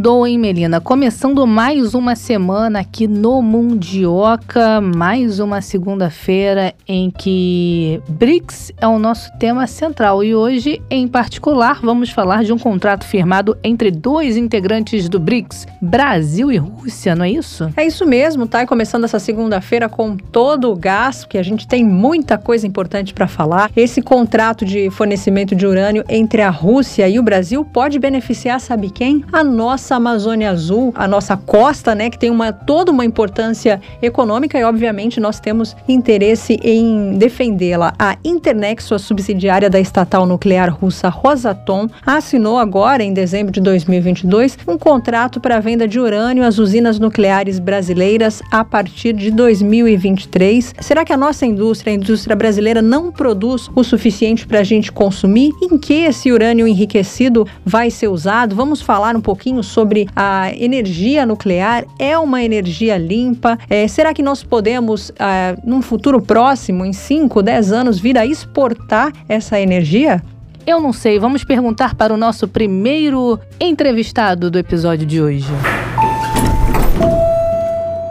Segundou, hein, Melina? Começando mais uma semana aqui no Mundioca, mais uma segunda-feira em que BRICS é o nosso tema central. E hoje, em particular, vamos falar de um contrato firmado entre dois integrantes do BRICS, Brasil e Rússia, não é isso? É isso mesmo, tá? E começando essa segunda-feira com todo o gás, que a gente tem muita coisa importante para falar. Esse contrato de fornecimento de urânio entre a Rússia e o Brasil pode beneficiar, sabe quem? A nossa Amazônia Azul, a nossa costa, né, que tem uma toda uma importância econômica e obviamente nós temos interesse em defendê-la. A Internex, a subsidiária da estatal nuclear russa Rosatom, assinou agora em dezembro de 2022 um contrato para a venda de urânio às usinas nucleares brasileiras a partir de 2023. Será que a nossa indústria, a indústria brasileira não produz o suficiente para a gente consumir? Em que esse urânio enriquecido vai ser usado? Vamos falar um pouquinho sobre a energia nuclear. É uma energia limpa? É, será que nós podemos, ah, num futuro próximo, em 5, 10 anos, vir a exportar essa energia? Eu não sei, vamos perguntar para o nosso primeiro entrevistado do episódio de hoje.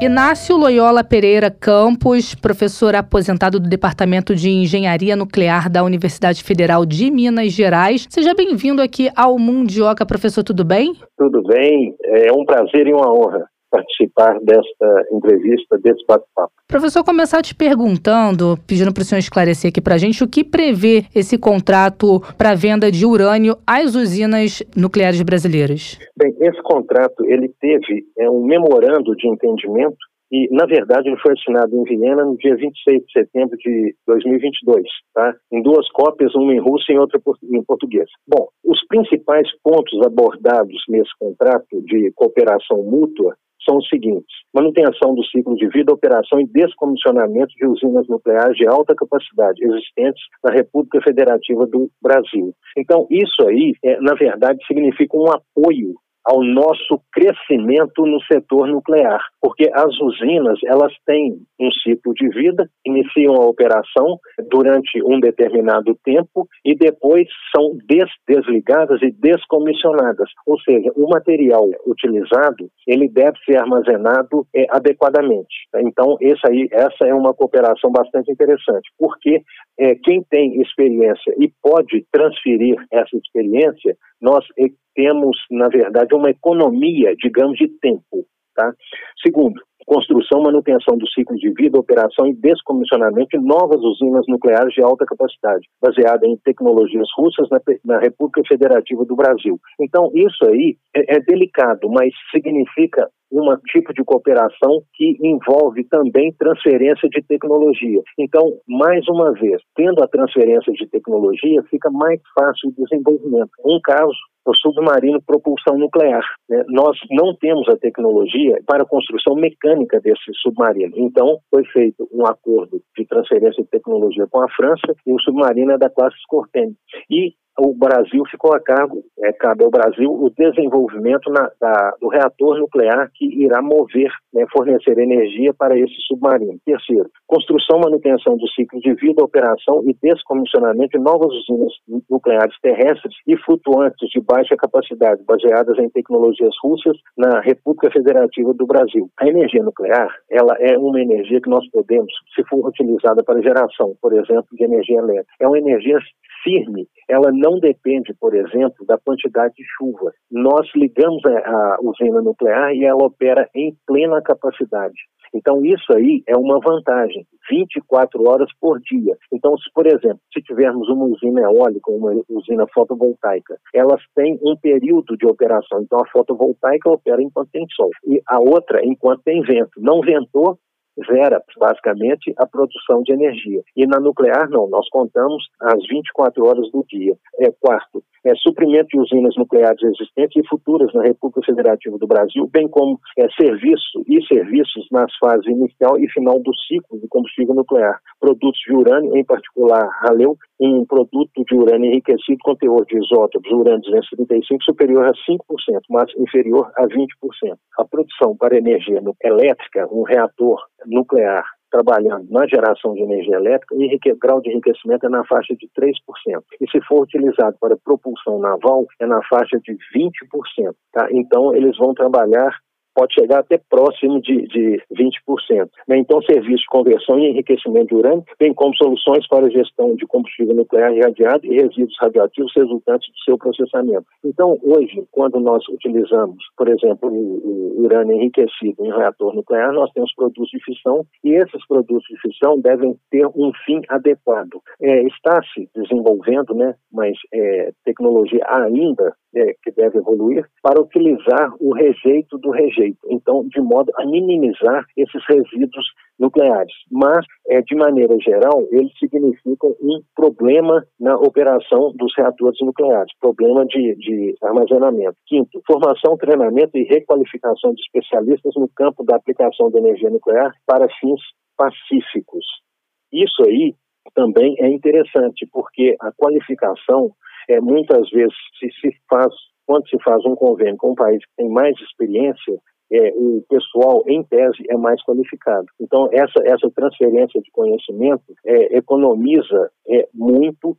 Inácio Loyola Pereira Campos, professor aposentado do Departamento de Engenharia Nuclear da Universidade Federal de Minas Gerais. Seja bem-vindo aqui ao Mundioca, professor, tudo bem? Tudo bem, é um prazer e uma honra participar desta entrevista, desse bate-papo. Professor, começar te perguntando, pedindo para o senhor esclarecer aqui para a gente, o que prevê esse contrato para venda de urânio às usinas nucleares brasileiras? Bem, esse contrato, ele teve é, um memorando de entendimento e, na verdade, ele foi assinado em Viena no dia 26 de setembro de 2022, tá? em duas cópias, uma em russo e outra em português. Bom, os principais pontos abordados nesse contrato de cooperação mútua são os seguintes: manutenção do ciclo de vida, operação e descomissionamento de usinas nucleares de alta capacidade existentes na República Federativa do Brasil. Então, isso aí, é, na verdade, significa um apoio ao nosso crescimento no setor nuclear, porque as usinas elas têm um ciclo de vida, iniciam a operação durante um determinado tempo e depois são des desligadas e descomissionadas, ou seja, o material utilizado ele deve ser armazenado é, adequadamente. Então esse aí, essa é uma cooperação bastante interessante, porque é, quem tem experiência e pode transferir essa experiência, nós temos, na verdade, uma economia, digamos, de tempo. Tá? Segundo, construção, manutenção do ciclo de vida, operação e descomissionamento de novas usinas nucleares de alta capacidade, baseada em tecnologias russas na, na República Federativa do Brasil. Então, isso aí é, é delicado, mas significa um tipo de cooperação que envolve também transferência de tecnologia. Então, mais uma vez, tendo a transferência de tecnologia, fica mais fácil o desenvolvimento. Um caso o submarino propulsão nuclear. Né? Nós não temos a tecnologia para a construção mecânica desse submarino. Então, foi feito um acordo de transferência de tecnologia com a França e o submarino é da classe Scorpene. E o Brasil ficou a cargo, é, cabe ao Brasil o desenvolvimento na, da, do reator nuclear que irá mover, né, fornecer energia para esse submarino. Terceiro, construção, manutenção do ciclo de vida, operação e descomissionamento de novas usinas nucleares terrestres e flutuantes de baixa capacidade, baseadas em tecnologias russas na República Federativa do Brasil. A energia nuclear, ela é uma energia que nós podemos, se for utilizada para geração, por exemplo, de energia elétrica, é uma energia firme, ela não depende, por exemplo, da quantidade de chuva. Nós ligamos a, usina nuclear e ela opera em plena capacidade. Então, isso aí é uma vantagem, 24 horas por dia. Então, se, por exemplo, se tivermos uma usina eólica, uma usina fotovoltaica, elas têm um período de operação. Então, a fotovoltaica opera enquanto tem sol e a outra enquanto tem vento. Não ventou, zera basicamente a produção de energia. E na nuclear, não, nós contamos as 24 horas do dia. É, quarto, é, suprimento de usinas nucleares existentes e futuras na República Federativa do Brasil, bem como é, serviço e serviços nas fases inicial e final do ciclo de combustível nuclear, produtos de urânio, em particular raleu, um produto de urânio enriquecido com teor de isótopos urânio 235 superior a 5%, mas inferior a 20%. A produção para energia elétrica, um reator nuclear trabalhando na geração de energia elétrica, o grau de enriquecimento é na faixa de 3%. E se for utilizado para propulsão naval, é na faixa de 20%. Tá? Então, eles vão trabalhar pode chegar até próximo de, de 20%. Né? Então, serviços de conversão e enriquecimento de urânio, bem como soluções para a gestão de combustível nuclear irradiado e resíduos radioativos resultantes do seu processamento. Então, hoje, quando nós utilizamos, por exemplo, o, o urânio enriquecido em reator nuclear, nós temos produtos de fissão e esses produtos de fissão devem ter um fim adequado. É, está se desenvolvendo, né, mas é, tecnologia ainda é, que deve evoluir para utilizar o rejeito do rejeito. Então, de modo a minimizar esses resíduos nucleares. Mas, é, de maneira geral, eles significam um problema na operação dos reatores nucleares, problema de, de armazenamento. Quinto, formação, treinamento e requalificação de especialistas no campo da aplicação da energia nuclear para fins pacíficos. Isso aí também é interessante, porque a qualificação é, muitas vezes se, se faz, quando se faz um convênio com um país que tem mais experiência, é, o pessoal, em tese, é mais qualificado. Então, essa, essa transferência de conhecimento é, economiza é, muito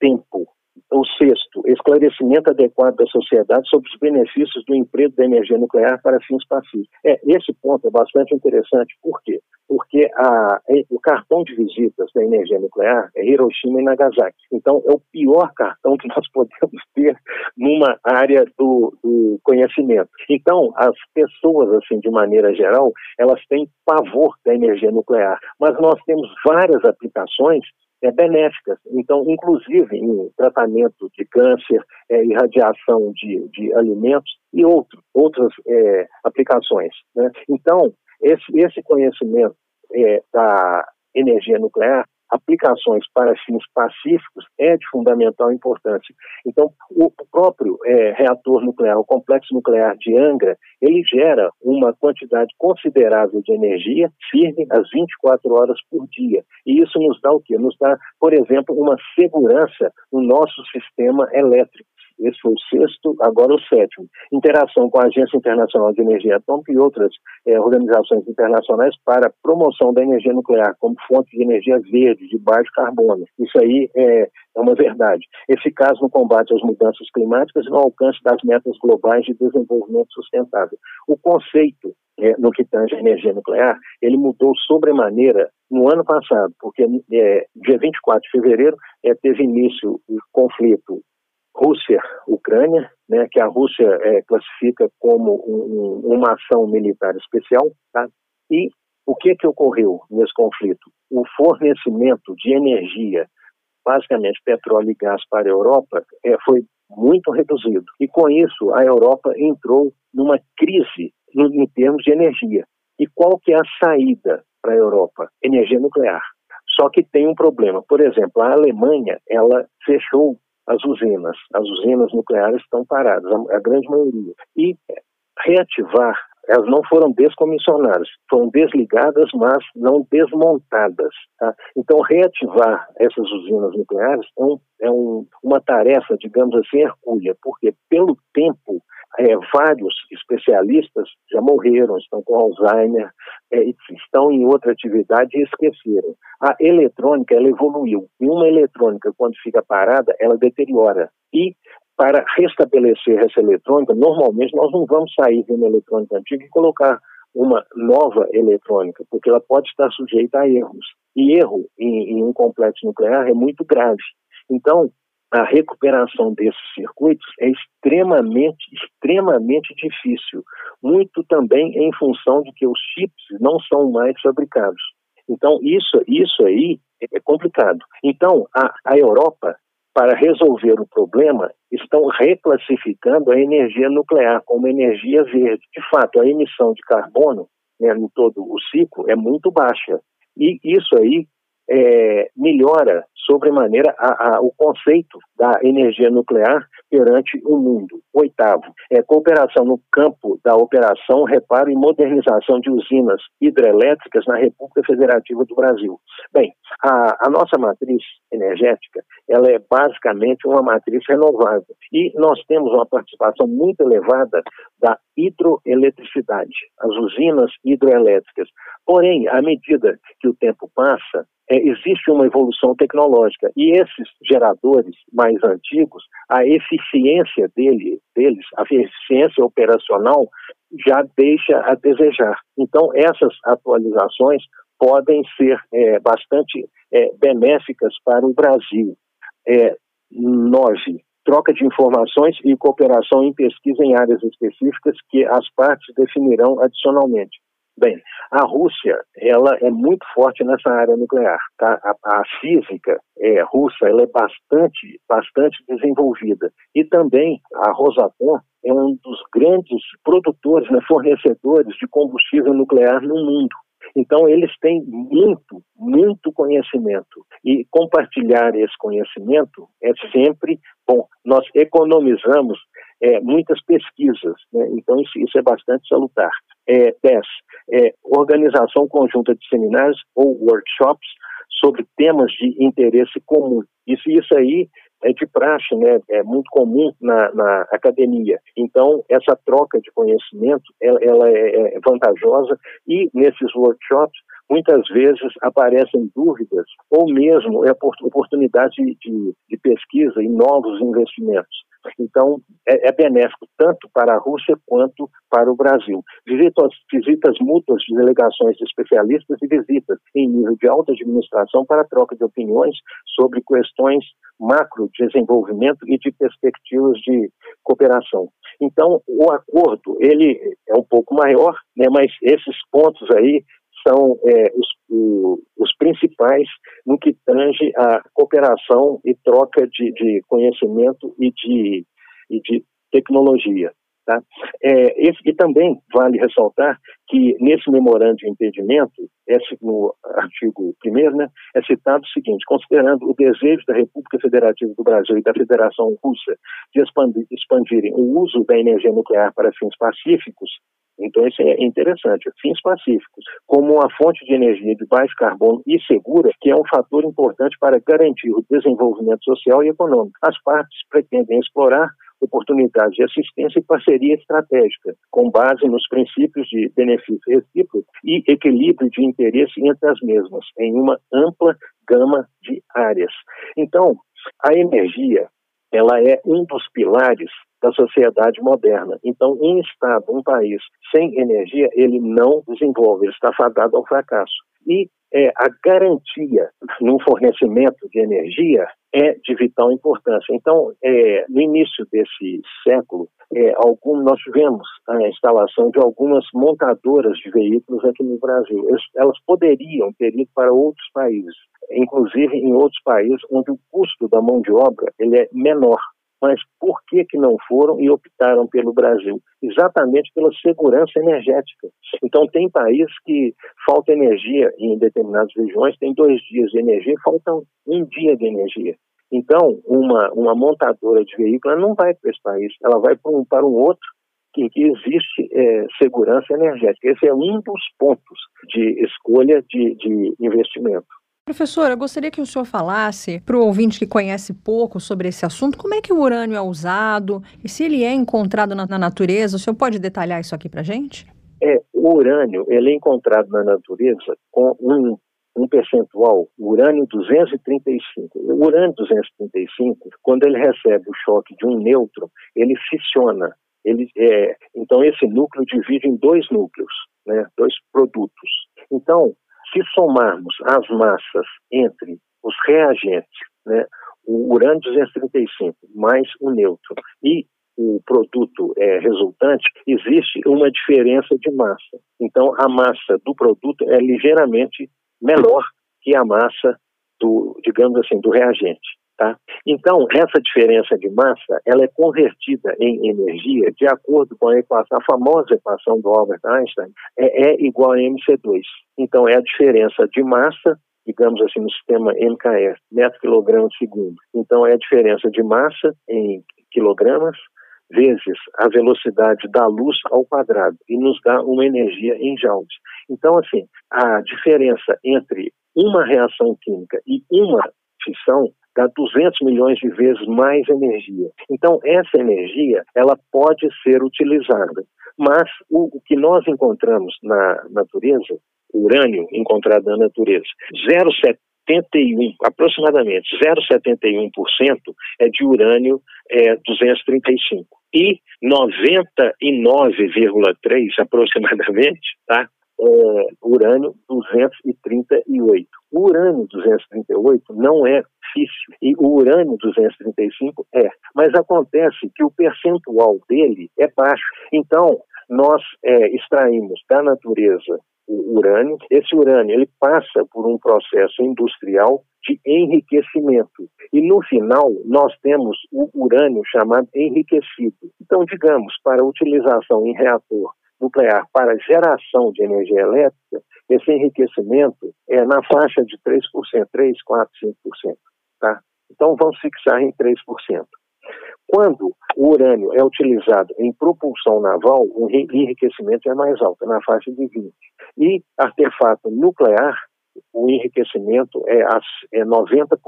tempo o sexto, esclarecimento adequado da sociedade sobre os benefícios do emprego da energia nuclear para fins pacíficos. É, esse ponto é bastante interessante. Por quê? Porque a, o cartão de visitas da energia nuclear é Hiroshima e Nagasaki. Então, é o pior cartão que nós podemos ter numa área do, do conhecimento. Então, as pessoas, assim, de maneira geral, elas têm pavor da energia nuclear. Mas nós temos várias aplicações é, benéficas. Então, inclusive em tratamento de câncer, é, irradiação de, de alimentos e outro, outras é, aplicações. Né? Então, esse, esse conhecimento é, da energia nuclear aplicações para fins pacíficos é de fundamental importância. Então, o próprio é, reator nuclear, o complexo nuclear de Angra, ele gera uma quantidade considerável de energia firme às 24 horas por dia. E isso nos dá o quê? Nos dá, por exemplo, uma segurança no nosso sistema elétrico. Esse foi o sexto, agora o sétimo. Interação com a Agência Internacional de Energia Atômica e outras é, organizações internacionais para promoção da energia nuclear como fonte de energia verde, de baixo carbono. Isso aí é, é uma verdade. Eficaz no combate às mudanças climáticas e no alcance das metas globais de desenvolvimento sustentável. O conceito é, no que tange a energia nuclear, ele mudou sobremaneira no ano passado, porque é, dia 24 de fevereiro é, teve início o conflito Rússia-Ucrânia, né, que a Rússia é, classifica como um, uma ação militar especial, tá? e o que, que ocorreu nesse conflito? O fornecimento de energia, basicamente petróleo e gás para a Europa, é, foi muito reduzido. E com isso, a Europa entrou numa crise no, em termos de energia. E qual que é a saída para a Europa? Energia nuclear. Só que tem um problema. Por exemplo, a Alemanha, ela fechou as usinas. As usinas nucleares estão paradas, a, a grande maioria. E reativar elas não foram descomissionadas, foram desligadas, mas não desmontadas. Tá? Então, reativar essas usinas nucleares é, um, é um, uma tarefa, digamos assim, hercúlea, porque pelo tempo é, vários especialistas já morreram, estão com Alzheimer, é, estão em outra atividade e esqueceram. A eletrônica, ela evoluiu. E uma eletrônica, quando fica parada, ela deteriora. E para restabelecer essa eletrônica, normalmente nós não vamos sair de uma eletrônica antiga e colocar uma nova eletrônica, porque ela pode estar sujeita a erros. E erro em, em um complexo nuclear é muito grave. Então, a recuperação desses circuitos é extremamente, extremamente difícil. Muito também em função de que os chips não são mais fabricados. Então, isso, isso aí é complicado. Então, a, a Europa, para resolver o problema, estão reclassificando a energia nuclear como energia verde. De fato, a emissão de carbono né, em todo o ciclo é muito baixa. E isso aí é, melhora sobremaneira a, a, o conceito da energia nuclear perante o mundo. Oitavo, é cooperação no campo da operação, reparo e modernização de usinas hidrelétricas na República Federativa do Brasil. Bem, a, a nossa matriz energética, ela é basicamente uma matriz renovável e nós temos uma participação muito elevada da hidroeletricidade, as usinas hidroelétricas. Porém, à medida que o tempo passa, é, existe uma evolução tecnológica e esses geradores mais antigos, a eficiência dele, deles, a eficiência operacional já deixa a desejar. Então, essas atualizações podem ser é, bastante é, benéficas para o Brasil. É, nove, troca de informações e cooperação em pesquisa em áreas específicas que as partes definirão adicionalmente. Bem, a Rússia, ela é muito forte nessa área nuclear, tá? A, a física é, russa, ela é bastante, bastante desenvolvida. E também a Rosatom é um dos grandes produtores, né, fornecedores de combustível nuclear no mundo. Então, eles têm muito, muito conhecimento. E compartilhar esse conhecimento é sempre bom. Nós economizamos é, muitas pesquisas, né? então isso, isso, é bastante salutar. É, 10. É, organização conjunta de seminários ou workshops sobre temas de interesse comum. Isso, isso aí é de praxe, né? é muito comum na, na academia. Então, essa troca de conhecimento, ela, ela é, é vantajosa e nesses workshops, muitas vezes aparecem dúvidas ou mesmo é oportunidade de, de, de pesquisa e novos investimentos. Então, é, é, benéfico tanto para a Rússia quanto para o Brasil. Visitas, visitas mútuas de delegações de especialistas e visitas em nível de alta administração para troca de opiniões sobre questões macro de desenvolvimento e de perspectivas de cooperação. Então, o acordo, ele é um pouco maior, né, mas esses pontos aí são é, os, o, os, principais no que tange a cooperação e troca de, de conhecimento e de, e de tecnologia. Tá? É, esse, e também vale ressaltar que nesse memorando de entendimento, esse, no artigo 1 né, é citado o seguinte: considerando o desejo da República Federativa do Brasil e da Federação Russa de expandir, expandirem o uso da energia nuclear para fins pacíficos, então, isso é interessante. Fins pacíficos, como uma fonte de energia de baixo carbono e segura, que é um fator importante para garantir o desenvolvimento social e econômico. As partes pretendem explorar oportunidades de assistência e parceria estratégica, com base nos princípios de benefício recíproco e equilíbrio de interesse entre as mesmas, em uma ampla gama de áreas. Então, a energia ela é um dos pilares da sociedade moderna. Então, um Estado, um país sem energia, ele não desenvolve, ele está fadado ao fracasso. E é, a garantia no fornecimento de energia é de vital importância. Então, é, no início desse século, é, algum, nós tivemos a instalação de algumas montadoras de veículos aqui no Brasil. Elas poderiam ter ido para outros países, inclusive em outros países onde o custo da mão de obra ele é menor mas por que, que não foram e optaram pelo Brasil? Exatamente pela segurança energética. Então, tem países que falta energia em determinadas regiões, tem dois dias de energia e falta um dia de energia. Então, uma, uma montadora de veículos não vai para esse país, ela vai para um, para um outro em que existe é, segurança energética. Esse é um dos pontos de escolha de, de investimento. Professor, eu gostaria que o senhor falasse para o ouvinte que conhece pouco sobre esse assunto, como é que o urânio é usado e se ele é encontrado na, na natureza. O senhor pode detalhar isso aqui para a gente? É, o urânio ele é encontrado na natureza com um, um percentual, urânio 235. O urânio 235, quando ele recebe o choque de um nêutron, ele fissiona. Ele, é, então, esse núcleo divide em dois núcleos, né, dois produtos. Então, se somarmos as massas entre os reagentes, né, o urânio 235 mais o nêutron e o produto é, resultante, existe uma diferença de massa. Então, a massa do produto é ligeiramente menor que a massa do, digamos assim, do reagente. Tá? Então, essa diferença de massa ela é convertida em energia de acordo com a equação, a famosa equação do Albert Einstein, é, é igual a mc2. Então, é a diferença de massa digamos assim, no sistema MKS, metro quilograma segundo. Então, é a diferença de massa em quilogramas vezes a velocidade da luz ao quadrado e nos dá uma energia em joules. Então, assim, a diferença entre uma reação química e uma fissão dá 200 milhões de vezes mais energia. Então, essa energia, ela pode ser utilizada. Mas o, o que nós encontramos na natureza, urânio encontrado na natureza, 0,71, aproximadamente 0,71% é de urânio é, 235 e 99,3 aproximadamente, tá? É, urânio 238. O urânio 238 não é físsil e o urânio 235 é, mas acontece que o percentual dele é baixo. Então, nós é, extraímos da natureza o urânio. Esse urânio ele passa por um processo industrial de enriquecimento. E no final, nós temos o urânio chamado enriquecido. Então, digamos, para utilização em reator nuclear para geração de energia elétrica, esse enriquecimento é na faixa de 3%, 3, 4, 5%. Tá? Então, vamos fixar em 3%. Quando o urânio é utilizado em propulsão naval, o enriquecimento é mais alto, é na faixa de 20. E artefato nuclear, o enriquecimento é, é 90%.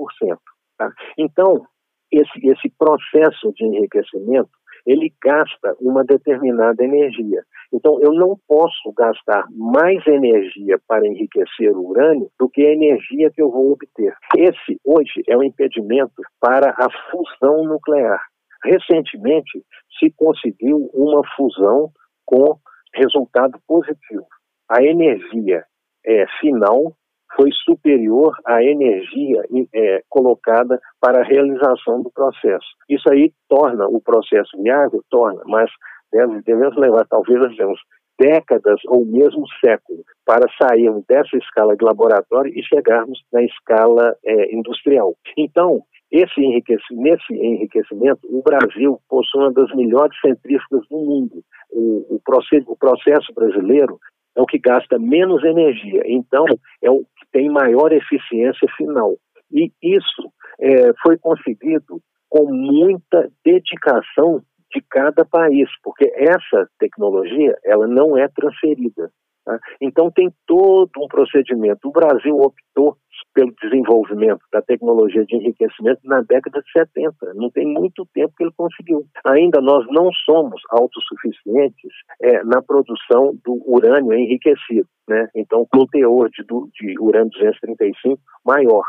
Tá? Então, esse, esse processo de enriquecimento, ele gasta uma determinada energia. Então, eu não posso gastar mais energia para enriquecer o urânio do que a energia que eu vou obter. Esse, hoje, é um impedimento para a fusão nuclear. Recentemente, se conseguiu uma fusão com resultado positivo. A energia é, final foi superior à energia é, colocada para a realização do processo. Isso aí torna o processo viável? Torna, mas deve, devemos levar talvez uns décadas ou mesmo séculos para sairmos dessa escala de laboratório e chegarmos na escala é, industrial. Então, esse enriquecimento, nesse enriquecimento, o Brasil possui uma das melhores centrífugas do mundo. O, o, processo, o processo brasileiro é o que gasta menos energia, então é o tem maior eficiência final. E isso é, foi conseguido com muita dedicação de cada país, porque essa tecnologia ela não é transferida. Tá? Então tem todo um procedimento. O Brasil optou pelo desenvolvimento da tecnologia de enriquecimento na década de 70. Não tem muito tempo que ele conseguiu. Ainda nós não somos autossuficientes é, na produção do urânio enriquecido, né? Então, com teor de, de urânio 235 maior.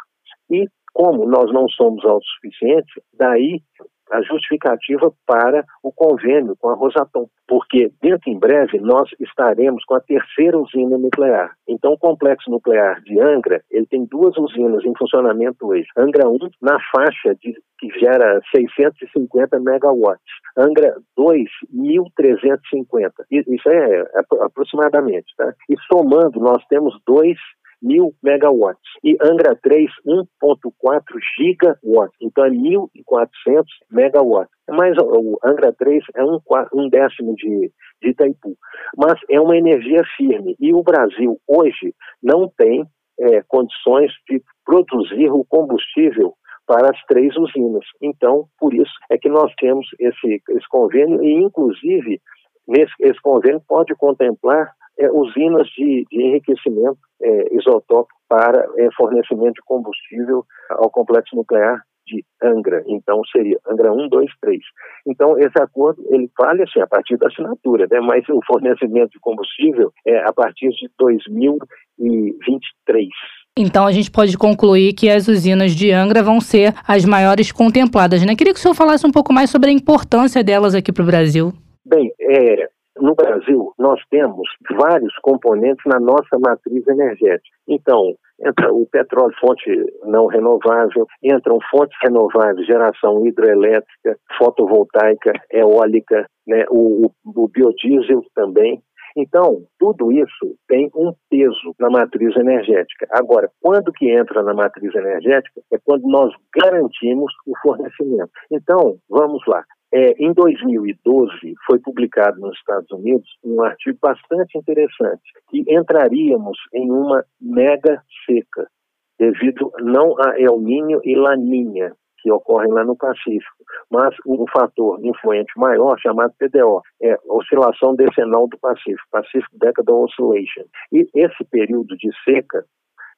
E como nós não somos autossuficientes, daí a justificativa para o convênio com a Rosatom, porque dentro em breve nós estaremos com a terceira usina nuclear. Então o complexo nuclear de Angra, ele tem duas usinas em funcionamento hoje. Angra 1 na faixa de que gera 650 megawatts. Angra 2, 1.350. Isso é aproximadamente, tá? E somando, nós temos dois mil megawatts. E Angra 3, 1.4 gigawatts. Então é 1.400 megawatts. Mas o Angra 3 é um, um décimo de, de Itaipu. Mas é uma energia firme. E o Brasil hoje não tem é, condições de produzir o combustível para as três usinas. Então, por isso é que nós temos esse, esse convênio e, inclusive, nesse, esse convênio pode contemplar é, usinas de, de enriquecimento é, isotópico para é, fornecimento de combustível ao complexo nuclear de Angra. Então, seria Angra 1, 2, 3. Então, esse acordo, ele vale assim, a partir da assinatura, né? mas o fornecimento de combustível é a partir de 2023. Então a gente pode concluir que as usinas de Angra vão ser as maiores contempladas, né? Queria que o senhor falasse um pouco mais sobre a importância delas aqui para o Brasil. Bem, é, no Brasil, nós temos vários componentes na nossa matriz energética. Então, entra o petróleo, fonte não renovável, entram fontes renováveis, geração hidroelétrica, fotovoltaica, eólica, né, o, o biodiesel também. Então, tudo isso tem um peso na matriz energética. Agora, quando que entra na matriz energética? É quando nós garantimos o fornecimento. Então, vamos lá. É, em 2012, foi publicado nos Estados Unidos um artigo bastante interessante, que entraríamos em uma mega seca. devido não a El Niño e Laninha, que ocorrem lá no Pacífico, mas um fator influente maior chamado PDO, é oscilação decenal do Pacífico, Pacific Decadal Oscillation. E esse período de seca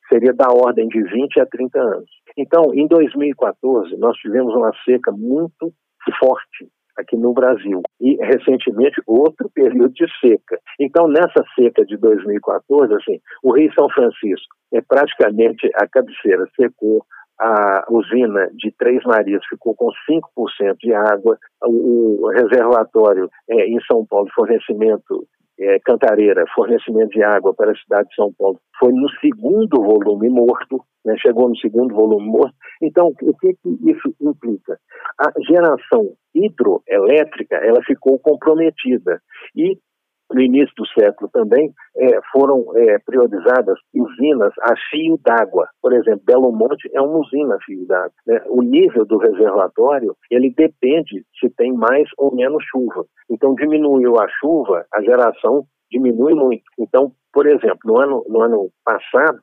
seria da ordem de 20 a 30 anos. Então, em 2014, nós tivemos uma seca muito forte aqui no Brasil. E, recentemente, outro período de seca. Então, nessa seca de 2014, assim, o Rio São Francisco é praticamente a cabeceira secou, a usina de Três Marias ficou com 5% de água, o, reservatório é, em São Paulo, fornecimento é, Cantareira, fornecimento de água para a cidade de São Paulo, foi no segundo volume morto, né, chegou no segundo volume morto. Então, o que, que isso implica? A geração hidroelétrica ela ficou comprometida e no início do século também, é, foram é, priorizadas usinas a fio d'água. Por exemplo, Belo Monte é uma usina a fio d'água. Né? O nível do reservatório, ele depende se tem mais ou menos chuva. Então, diminuiu a chuva, a geração diminui muito. Então, por exemplo, no ano, no ano passado,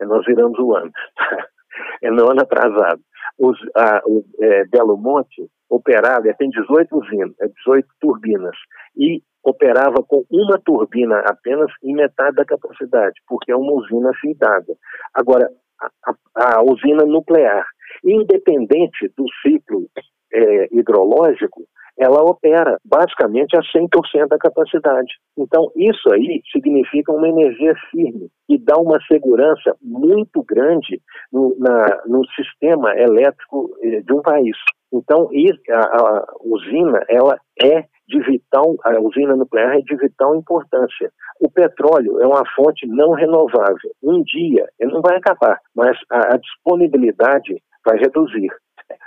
é, nós viramos o ano, é no ano atrasado, os, a, o é, Belo Monte operava, tem 18 usinas, 18 turbinas, e operava com uma turbina apenas em metade da capacidade, porque é uma usina fidada. Agora, a, a, a, usina nuclear, independente do ciclo é, hidrológico, ela opera basicamente a 100% da capacidade. Então, isso aí significa uma energia firme e dá uma segurança muito grande no, na, no sistema elétrico eh, de um país. Então, a, usina, ela é de vital, a usina nuclear é de vital importância. O petróleo é uma fonte não renovável. Um dia, ele não vai acabar, mas a, a disponibilidade vai reduzir.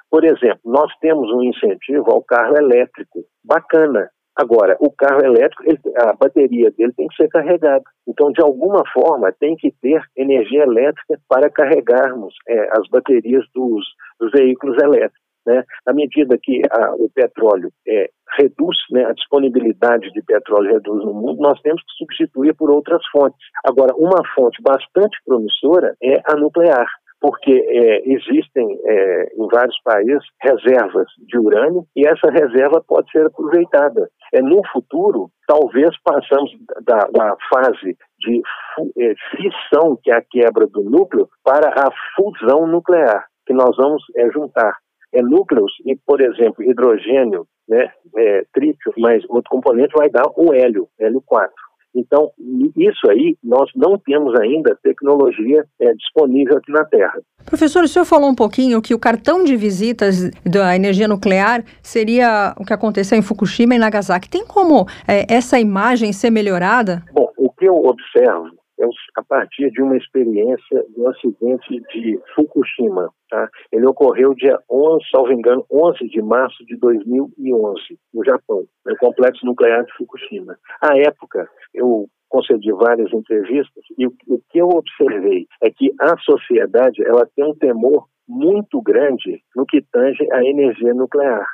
Por exemplo, nós temos um incentivo ao carro elétrico, bacana. Agora, o carro elétrico, ele, a bateria dele tem que ser carregada. Então, de alguma forma, tem que ter energia elétrica para carregarmos é, as baterias dos, dos veículos elétricos. Né? À medida que a, o petróleo é, reduz, né, a disponibilidade de petróleo reduz no mundo, nós temos que substituir por outras fontes. Agora, uma fonte bastante promissora é a nuclear porque é, existem é, em vários países reservas de urânio e essa reserva pode ser aproveitada. É, no futuro, talvez passamos da, da fase de é, fissão, que é a quebra do núcleo, para a fusão nuclear, que nós vamos é, juntar é, núcleos e, por exemplo, hidrogênio, né, é, trítio, mas outro componente vai dar o hélio, hélio 4. Então, isso aí, nós não temos ainda tecnologia é, disponível aqui na Terra. Professor, o senhor falou um pouquinho que o cartão de visitas da energia nuclear seria o que aconteceu em Fukushima e Nagasaki. Tem como é, essa imagem ser melhorada? Bom, o que eu observo a partir de uma experiência do acidente de Fukushima. Tá? Ele ocorreu dia 11, salvo engano, 11 de março de 2011, no Japão, no complexo nuclear de Fukushima. À época, eu concedi várias entrevistas e o, o que eu observei é que a sociedade ela tem um temor muito grande no que tange a energia nuclear.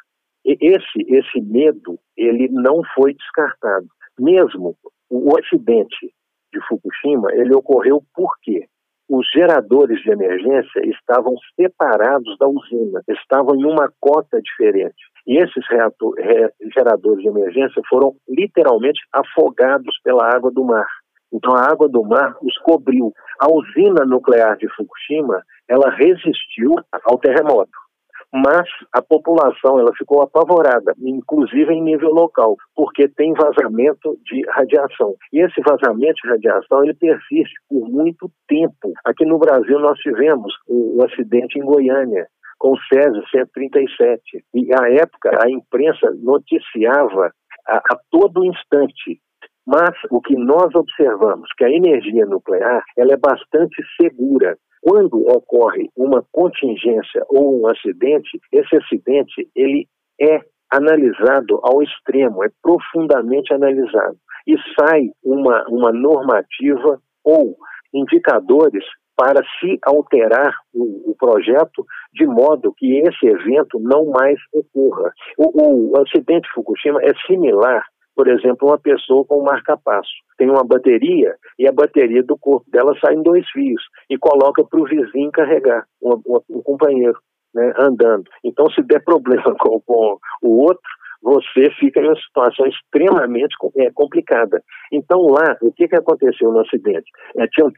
E esse, esse medo, ele não foi descartado. Mesmo o acidente de Fukushima, ele ocorreu porque os geradores de emergência estavam separados da usina, estavam em uma cota diferente. E esses reator, re, geradores de emergência foram literalmente afogados pela água do mar. Então a água do mar os cobriu. A usina nuclear de Fukushima, ela resistiu ao terremoto mas a população ela ficou apavorada, inclusive em nível local, porque tem vazamento de radiação. E esse vazamento de radiação ele persiste por muito tempo. Aqui no Brasil nós tivemos o, o acidente em Goiânia, com o Césio 137. E à época a imprensa noticiava a, a todo instante mas o que nós observamos que a energia nuclear ela é bastante segura. Quando ocorre uma contingência ou um acidente, esse acidente ele é analisado ao extremo, é profundamente analisado e sai uma, uma normativa ou indicadores para se alterar o, o, projeto de modo que esse evento não mais ocorra. O, o acidente de Fukushima é similar por exemplo, uma pessoa com um marca-passo. Tem uma bateria e a bateria do corpo dela sai em dois fios e coloca para o vizinho carregar, um, um companheiro, né, andando. Então, se der problema com, com o outro, você fica em uma situação extremamente é, complicada. Então, lá, o que, que aconteceu no acidente? É, tinha,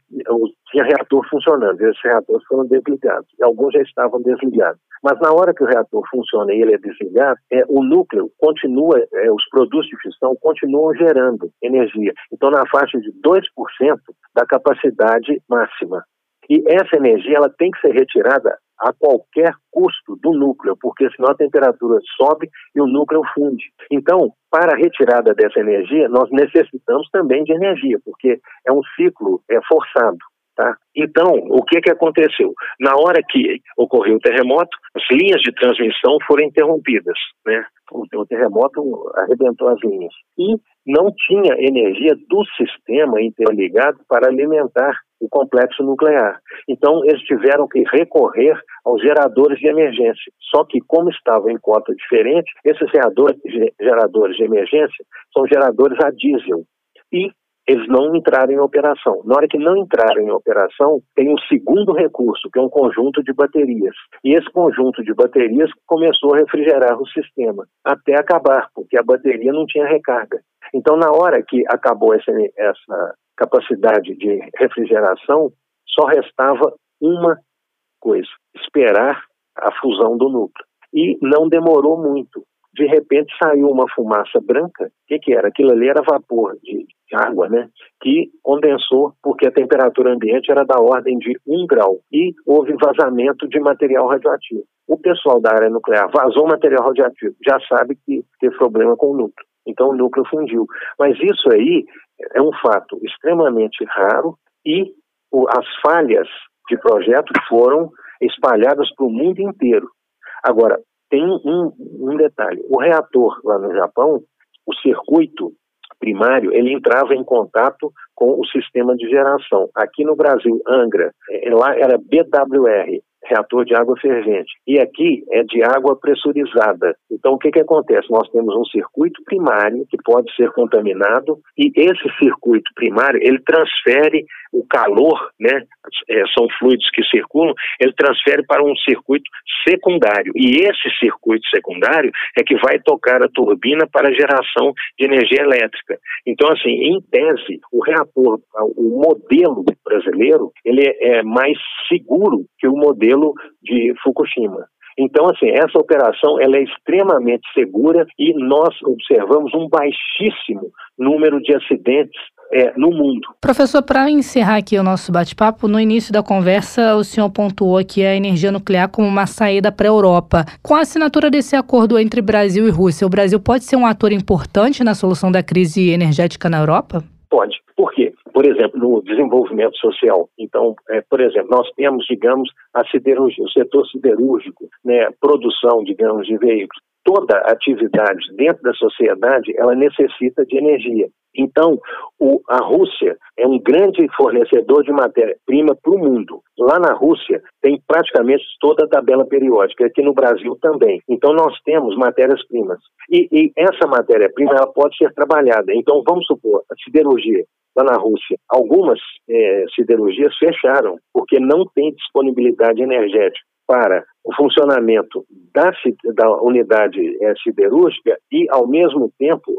tinha reator funcionando, esses reatores foram desligados, alguns já estavam desligados. Mas na hora que o reator funciona e ele é desligado, é, o núcleo continua, é, os produtos de fissão continuam gerando energia. Então, na faixa de 2% da capacidade máxima. E essa energia ela tem que ser retirada a qualquer custo do núcleo, porque senão a temperatura sobe e o núcleo funde. Então, para a retirada dessa energia, nós necessitamos também de energia, porque é um ciclo é forçado. Tá? Então, o que, que aconteceu? Na hora que ocorreu o terremoto, as linhas de transmissão foram interrompidas. Né? O, o terremoto arrebentou as linhas. E não tinha energia do sistema interligado para alimentar o complexo nuclear. Então, eles tiveram que recorrer aos geradores de emergência. Só que, como estavam em cota diferente, esses geradores, geradores de emergência são geradores a diesel. E eles não entraram em operação. Na hora que não entraram em operação, tem um segundo recurso, que é um conjunto de baterias. E esse conjunto de baterias começou a refrigerar o sistema, até acabar, porque a bateria não tinha recarga. Então, na hora que acabou essa, essa capacidade de refrigeração, só restava uma coisa: esperar a fusão do núcleo. E não demorou muito. De repente saiu uma fumaça branca. O que, que era? Aquilo ali era vapor de, água, né? Que condensou porque a temperatura ambiente era da ordem de 1 grau e houve vazamento de material radioativo. O pessoal da área nuclear vazou material radioativo, já sabe que teve problema com o núcleo. Então o núcleo fundiu. Mas isso aí é um fato extremamente raro e as falhas de projeto foram espalhadas para o mundo inteiro. Agora, tem um, um detalhe: o reator lá no Japão, o circuito primário, ele entrava em contato com o sistema de geração. Aqui no Brasil, Angra, é, lá era BWR, reator de água fervente. E aqui é de água pressurizada. Então, o que, que acontece? Nós temos um circuito primário que pode ser contaminado e esse circuito primário, ele transfere o calor, né, é, são fluidos que circulam, ele transfere para um circuito secundário. E esse circuito secundário é que vai tocar a turbina para geração de energia elétrica. Então, assim, em tese, o reator, o modelo brasileiro, ele é, é mais seguro que o modelo de Fukushima. Então, assim, essa operação ela é extremamente segura e nós observamos um baixíssimo número de acidentes é, no mundo. Professor, para encerrar aqui o nosso bate-papo, no início da conversa o senhor pontuou aqui a energia nuclear como uma saída para a Europa. Com a assinatura desse acordo entre Brasil e Rússia, o Brasil pode ser um ator importante na solução da crise energética na Europa? Pode. Por quê? Por exemplo, no desenvolvimento social. Então, é, por exemplo, nós temos, digamos, a siderurgia, o setor siderúrgico, né, produção, digamos, de veículos. Toda atividade dentro da sociedade, ela necessita de energia. Então, o, a Rússia é um grande fornecedor de matéria-prima para o mundo. Lá na Rússia tem praticamente toda a tabela periódica, aqui no Brasil também. Então, nós temos matérias-primas. E, e, essa matéria-prima ela pode ser trabalhada. Então, vamos supor, a siderurgia lá na Rússia. Algumas é, siderurgias fecharam, porque não tem disponibilidade energética para o funcionamento da, da unidade é, siderúrgica e, ao mesmo tempo,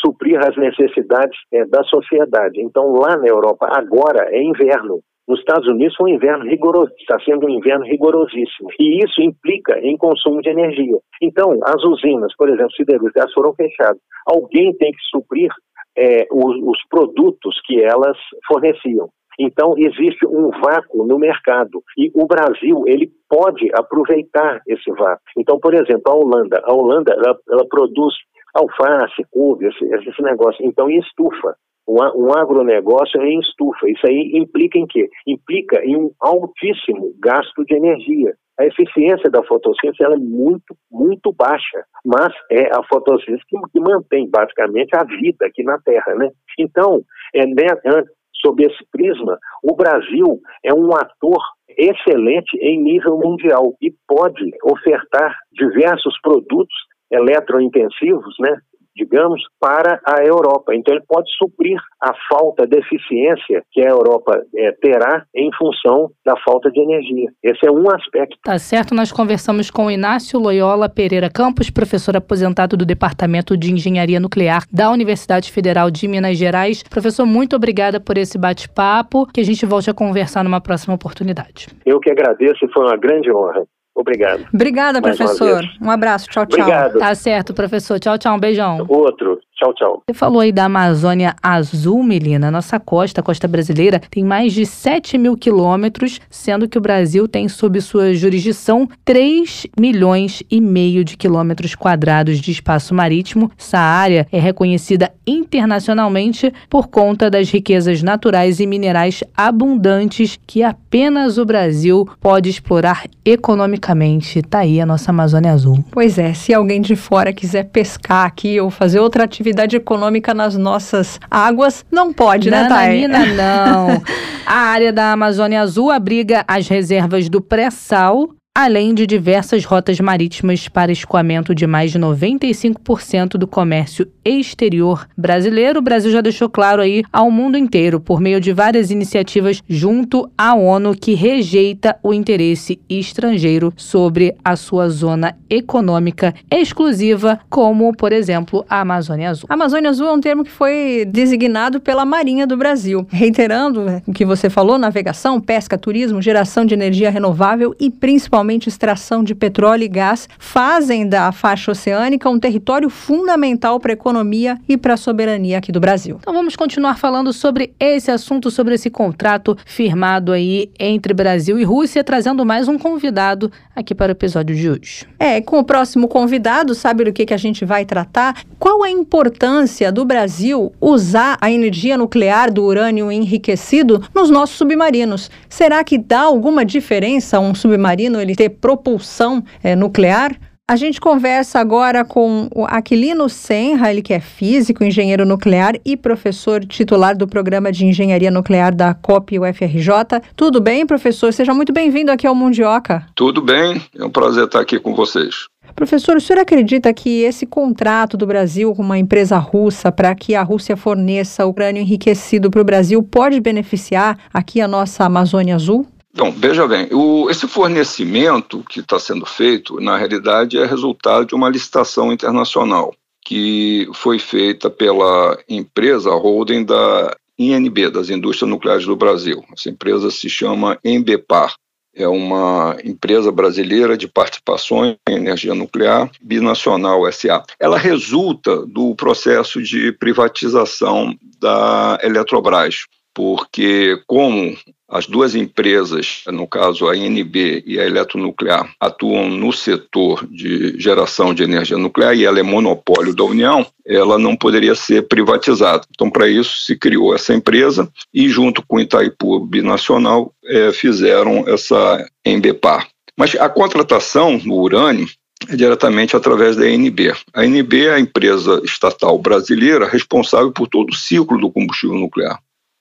suprir as necessidades é, da sociedade. Então, lá na Europa, agora é inverno. Nos Estados Unidos um inverno rigoroso, está sendo um inverno rigorosíssimo. E isso implica em consumo de energia. Então, as usinas, por exemplo, siderúrgicas, foram fechadas. Alguém tem que suprir é, os, os produtos que elas forneciam. Então, existe um vácuo no mercado e o Brasil ele pode aproveitar esse vácuo. Então, por exemplo, a Holanda, a Holanda ela, ela produz alface, couve, esse, esse negócio, então estufa. Um, um agronegócio é em estufa. Isso aí implica em quê? Implica em um altíssimo gasto de energia. A eficiência da fotossíntese é muito, muito baixa, mas é a fotossíntese que, que mantém basicamente a vida aqui na Terra, né? Então, é, né, sob esse prisma, o Brasil é um ator excelente em nível mundial e pode ofertar diversos produtos eletrointensivos, né, digamos, para a Europa. Então ele pode suprir a falta, a deficiência que a Europa é, terá em função da falta de energia. Esse é um aspecto. Tá certo, nós conversamos com Inácio Loyola Pereira Campos, professor aposentado do Departamento de Engenharia Nuclear da Universidade Federal de Minas Gerais. Professor, muito obrigada por esse bate-papo, que a gente volte a conversar numa próxima oportunidade. Eu que agradeço foi uma grande honra. Obrigado. Obrigada, Mais professor. Um abraço. Tchau, tchau. Obrigado. Tá certo, professor. Tchau, tchau. Um beijão. Outro. Tchau, tchau. Você falou aí da Amazônia Azul, Melina. Nossa costa, a costa brasileira, tem mais de 7 mil quilômetros, sendo que o Brasil tem sob sua jurisdição 3 milhões e meio de quilômetros quadrados de espaço marítimo. Essa área é reconhecida internacionalmente por conta das riquezas naturais e minerais abundantes que apenas o Brasil pode explorar economicamente. Tá aí a nossa Amazônia Azul. Pois é, se alguém de fora quiser pescar aqui ou fazer outra atividade, atividade econômica nas nossas águas, não pode, né, Thay? não. A área da Amazônia Azul abriga as reservas do pré-sal, além de diversas rotas marítimas para escoamento de mais de 95% do comércio exterior brasileiro. O Brasil já deixou claro aí ao mundo inteiro, por meio de várias iniciativas junto à ONU, que rejeita o interesse estrangeiro sobre a sua zona econômica exclusiva, como, por exemplo, a Amazônia Azul. A Amazônia Azul é um termo que foi designado pela Marinha do Brasil. Reiterando o que você falou, navegação, pesca, turismo, geração de energia renovável e principalmente principalmente extração de petróleo e gás, fazem da faixa oceânica um território fundamental para a economia e para a soberania aqui do Brasil. Então vamos continuar falando sobre esse assunto, sobre esse contrato firmado aí entre Brasil e Rússia, trazendo mais um convidado aqui para o episódio de hoje. É, com o próximo convidado, sabe do que, que a gente vai tratar? Qual a importância do Brasil usar a energia nuclear do urânio enriquecido nos nossos submarinos? Será que dá alguma diferença um submarino ele ter propulsão é, nuclear. A gente conversa agora com o Aquilino Senra, ele que é físico, engenheiro nuclear e professor titular do programa de engenharia nuclear da COP UFRJ. Tudo bem, professor? Seja muito bem-vindo aqui ao Mundioca. Tudo bem, é um prazer estar aqui com vocês. Professor, o senhor acredita que esse contrato do Brasil com uma empresa russa para que a Rússia forneça urânio enriquecido para o Brasil pode beneficiar aqui a nossa Amazônia Azul? Então, veja bem, o, esse fornecimento que está sendo feito, na realidade, é resultado de uma licitação internacional que foi feita pela empresa holding da INB, das Indústrias Nucleares do Brasil. Essa empresa se chama Embepar. É uma empresa brasileira de participações em energia nuclear, binacional SA. Ela resulta do processo de privatização da Eletrobras, porque como as duas empresas, no caso a INB e a Eletronuclear, atuam no setor de geração de energia nuclear e ela é monopólio da União, ela não poderia ser privatizada. Então, para isso, se criou essa empresa e, junto com Itaipu Binacional, é, fizeram essa Embepar. Mas a contratação no urânio é diretamente através da ANB. A ANB é a empresa estatal brasileira responsável por todo o ciclo do combustível nuclear.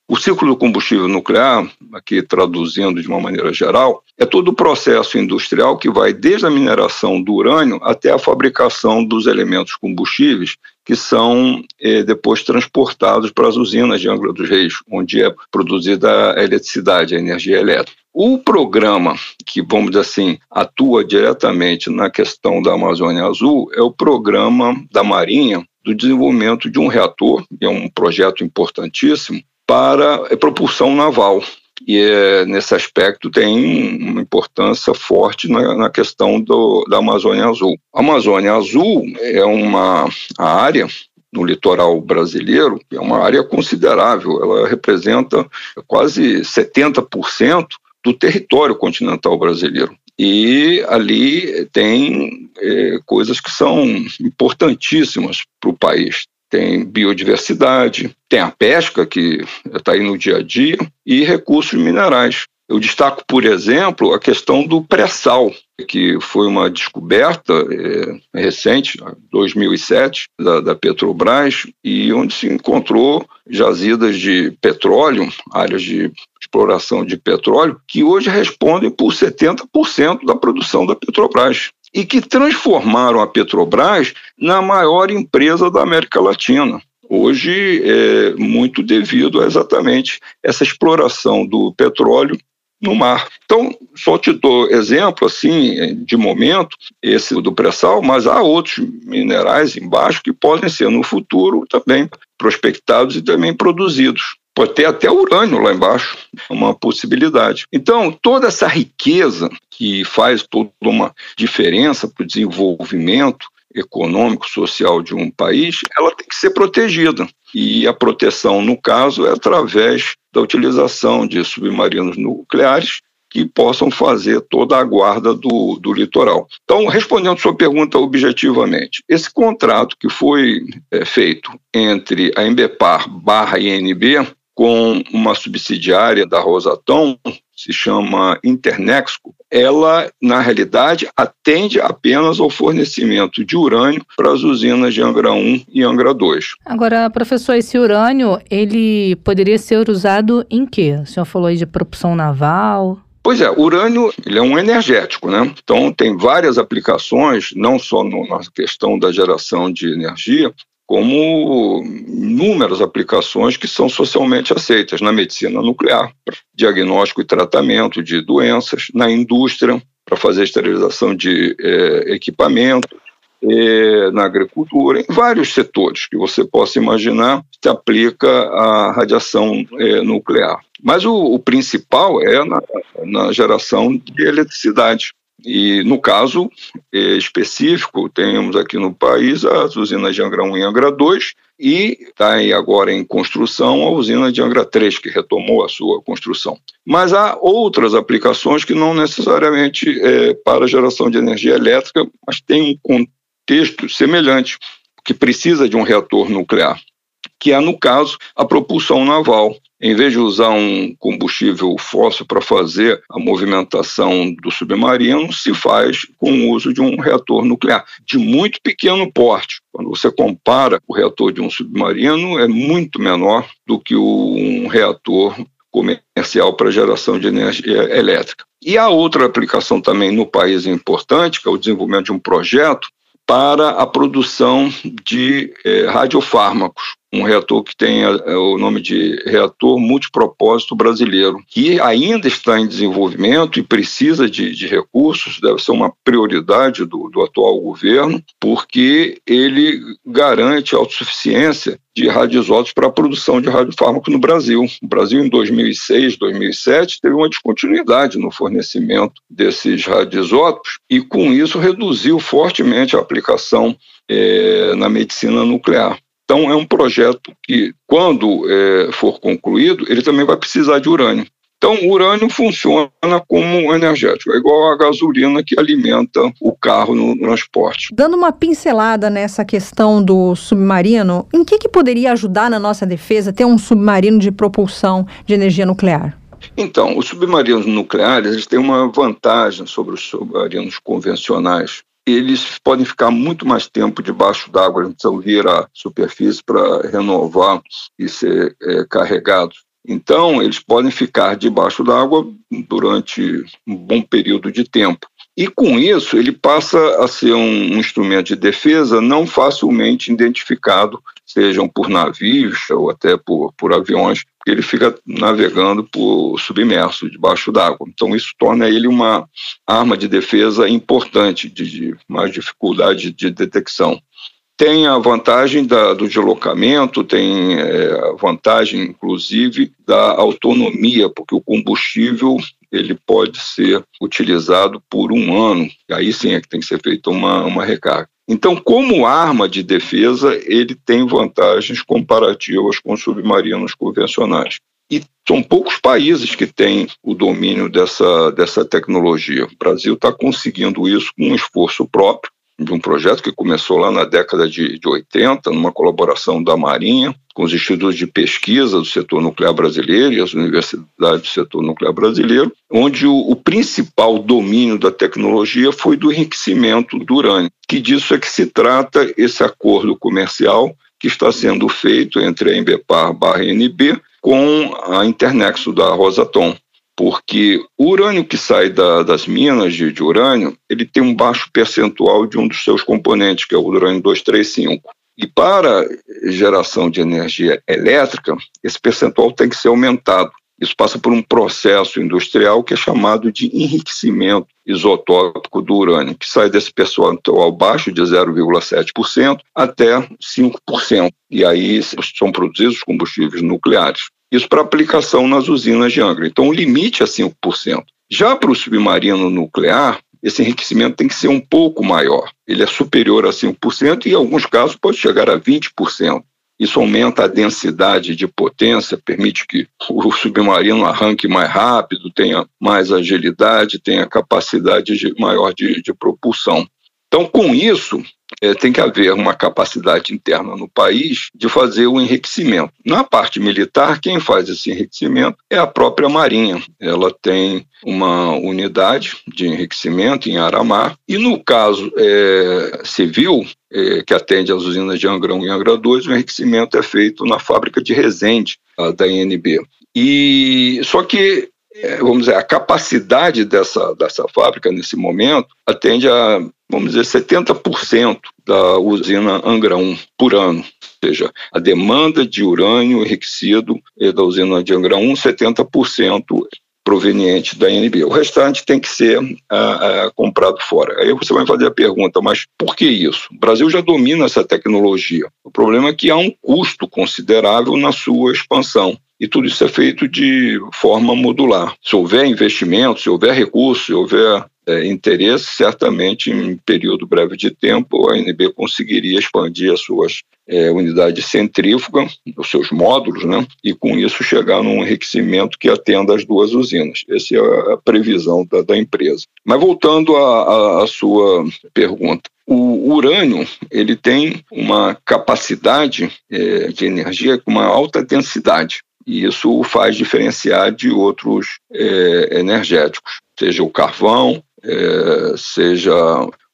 O ciclo do combustível nuclear, aqui traduzindo de uma maneira geral, é todo o processo industrial que vai desde a mineração do urânio até a fabricação dos elementos combustíveis que são eh, depois transportados para as usinas de Angra dos Reis, onde é produzida a eletricidade, a energia elétrica. O programa que, vamos dizer assim, atua diretamente na questão da Amazônia Azul é o programa da Marinha do desenvolvimento de um reator, que é um projeto importantíssimo, para a propulsão naval. E é, nesse aspecto tem uma importância forte na, na questão do, da Amazônia Azul. A Amazônia Azul é uma área no litoral brasileiro, é uma área considerável, ela representa quase 70% do território continental brasileiro. E ali tem é, coisas que são importantíssimas para o país tem biodiversidade, tem a pesca, que está aí no dia a dia, e recursos minerais. Eu destaco, por exemplo, a questão do pré-sal, que foi uma descoberta é, recente, 2007, da, da, Petrobras, e onde se encontrou jazidas de petróleo, áreas de exploração de petróleo, que hoje respondem por 70% da produção da Petrobras. E que transformaram a Petrobras na maior empresa da América Latina. Hoje é muito devido a exatamente essa exploração do petróleo no mar. Então, só te dou exemplo, assim, de momento, esse do pré-sal, mas há outros minerais embaixo que podem ser no futuro também prospectados e também produzidos. Pode ter até urânio lá embaixo, é uma possibilidade. Então, toda essa riqueza que faz toda uma diferença para o desenvolvimento econômico, social de um país, ela tem que ser protegida. E a proteção, no caso, é através da utilização de submarinos nucleares que possam fazer toda a guarda do, do litoral. Então, respondendo sua pergunta objetivamente, esse contrato que foi é, feito entre a Embepar barra INB com uma subsidiária da Rosatom, se chama Internexco, ela, na realidade, atende apenas ao fornecimento de urânio para as usinas de Angra 1 e Angra 2. Agora, professor, esse urânio, ele poderia ser usado em quê? O senhor falou aí de propulsão naval. Pois é, urânio ele é um energético, né? Então tem várias aplicações, não só no, na questão da geração de energia, como inúmeras aplicações que são socialmente aceitas na medicina nuclear, diagnóstico e tratamento de doenças, na indústria, para fazer esterilização de é, equipamento, é, na agricultura, em vários setores que você possa imaginar, se aplica a radiação é, nuclear. Mas o, o principal é na, na geração de eletricidade. E, no caso é, específico, temos aqui no país as usinas de Angra 1 e Angra 2, e está agora em construção a usina de Angra 3, que retomou a sua construção. Mas há outras aplicações que não necessariamente é, para geração de energia elétrica, mas tem um contexto semelhante, que precisa de um reator nuclear, que é, no caso, a propulsão naval em vez de usar um combustível fóssil para fazer a movimentação do submarino, se faz com o uso de um reator nuclear de muito pequeno porte. Quando você compara o reator de um submarino, é muito menor do que um reator comercial para geração de energia elétrica. E a outra aplicação também no país importante, que é o desenvolvimento de um projeto para a produção de eh, radiofármacos um reator que tem é, o nome de reator multipropósito brasileiro, que ainda está em desenvolvimento e precisa de, de recursos, deve ser uma prioridade do, do atual governo, porque ele garante autossuficiência de radioisótopos para a produção de radiofármaco no Brasil. O Brasil, em 2006, 2007, teve uma descontinuidade no fornecimento desses radioisótopos e, com isso, reduziu fortemente a aplicação é, na medicina nuclear. Então, é um projeto que, quando é, for concluído, ele também vai precisar de urânio. Então, o urânio funciona como energético, é igual a gasolina que alimenta o carro no transporte. Dando uma pincelada nessa questão do submarino, em que, que poderia ajudar na nossa defesa ter um submarino de propulsão de energia nuclear? Então, os submarinos nucleares eles têm uma vantagem sobre os submarinos convencionais eles podem ficar muito mais tempo debaixo d'água, eles precisam vir à superfície para renovar e ser é, carregados. Então, eles podem ficar debaixo d'água durante um bom período de tempo. E com isso, ele passa a ser um instrumento de defesa não facilmente identificado, sejam por navios ou até por, por aviões, porque ele fica navegando por submerso, debaixo d'água. Então, isso torna ele uma arma de defesa importante, de, de mais dificuldade de detecção. Tem a vantagem da, do deslocamento, tem é, a vantagem, inclusive, da autonomia, porque o combustível ele pode ser utilizado por um ano, aí sim é que tem que ser feita uma, uma recarga. Então, como arma de defesa, ele tem vantagens comparativas com submarinos convencionais. E são poucos países que têm o domínio dessa, dessa tecnologia. O Brasil está conseguindo isso com um esforço próprio, de um projeto que começou lá na década de, de 80, numa colaboração da Marinha, com os institutos de pesquisa do setor nuclear brasileiro e as universidades do setor nuclear brasileiro, onde o, o principal domínio da tecnologia foi do enriquecimento do urânio, que disso é que se trata esse acordo comercial que está sendo feito entre a Embepar barra NB com a Internexo da Rosatom. Porque o urânio que sai da, das minas de, de, urânio, ele tem um baixo percentual de um dos seus componentes, que é o urânio 235. E para geração de energia elétrica, esse percentual tem que ser aumentado. Isso passa por um processo industrial que é chamado de enriquecimento isotópico do urânio, que sai desse percentual baixo de 0,7% até 5%. E aí são produzidos combustíveis nucleares. Isso para aplicação nas usinas de Angra. Então, o limite é 5%. Já para o submarino nuclear, esse enriquecimento tem que ser um pouco maior. Ele é superior a 5% e, em alguns casos, pode chegar a 20%. Isso aumenta a densidade de potência, permite que o submarino arranque mais rápido, tenha mais agilidade, tenha capacidade de, maior de, de propulsão. Então, com isso, é, tem que haver uma capacidade interna no país de fazer o enriquecimento. Na parte militar, quem faz esse enriquecimento é a própria Marinha. Ela tem uma unidade de enriquecimento em Aramar, e no caso é, civil, é, que atende às usinas de Angra 1 e Angra 2, o enriquecimento é feito na fábrica de Resende, da INB. E só que vamos dizer, a capacidade dessa, dessa fábrica nesse momento atende a, vamos dizer, 70% da usina Angra 1 por ano. Ou seja, a demanda de urânio enriquecido da usina de Angra 1, 70% proveniente da NB. O restante tem que ser ah, ah, comprado fora. Aí você vai fazer a pergunta, mas por que isso? O Brasil já domina essa tecnologia. O problema é que há um custo considerável na sua expansão. E tudo isso é feito de forma modular. Se houver investimento, se houver recurso, se houver é, interesse, certamente em período breve de tempo a ANB conseguiria expandir as suas é, unidades centrífugas, os seus módulos, né, e com isso chegar num enriquecimento que atenda as duas usinas. Essa é a previsão da, da empresa. Mas voltando à sua pergunta, o urânio ele tem uma capacidade é, de energia com uma alta densidade e isso o faz diferenciar de outros é, energéticos, seja o carvão, é, seja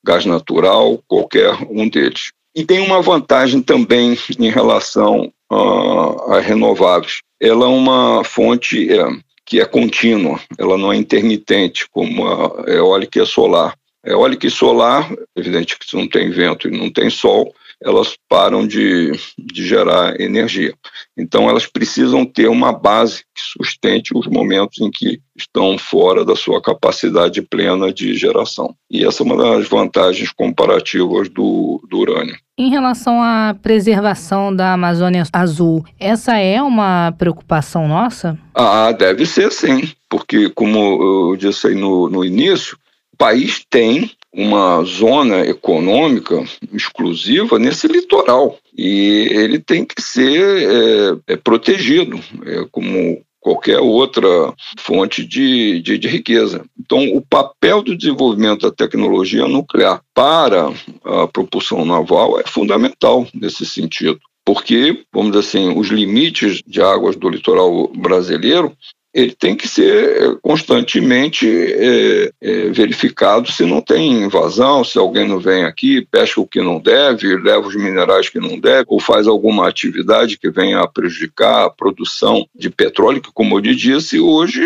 gás natural, qualquer um deles. E tem uma vantagem também em relação a, renováveis. Ela é uma fonte é, que é contínua, ela não é intermitente, como a eólica e a solar. A eólica e solar, evidente que não tem vento e não tem sol, elas param de, de gerar energia. Então, elas precisam ter uma base que sustente os momentos em que estão fora da sua capacidade plena de geração. E essa é uma das vantagens comparativas do, do urânio. Em relação à preservação da Amazônia Azul, essa é uma preocupação nossa? Ah, deve ser sim, porque, como eu disse aí no, no início, o país tem uma zona econômica exclusiva nesse litoral e ele tem que ser é, é protegido é, como qualquer outra fonte de, de, de, riqueza. Então, o papel do desenvolvimento da tecnologia nuclear para a propulsão naval é fundamental nesse sentido. Porque, vamos dizer assim, os limites de águas do litoral brasileiro ele tem que ser eh, constantemente é, é, verificado se não tem invasão, se alguém não vem aqui, pesca o que não deve, leva os minerais que não deve, ou faz alguma atividade que venha a prejudicar a produção de petróleo, que, como eu disse, hoje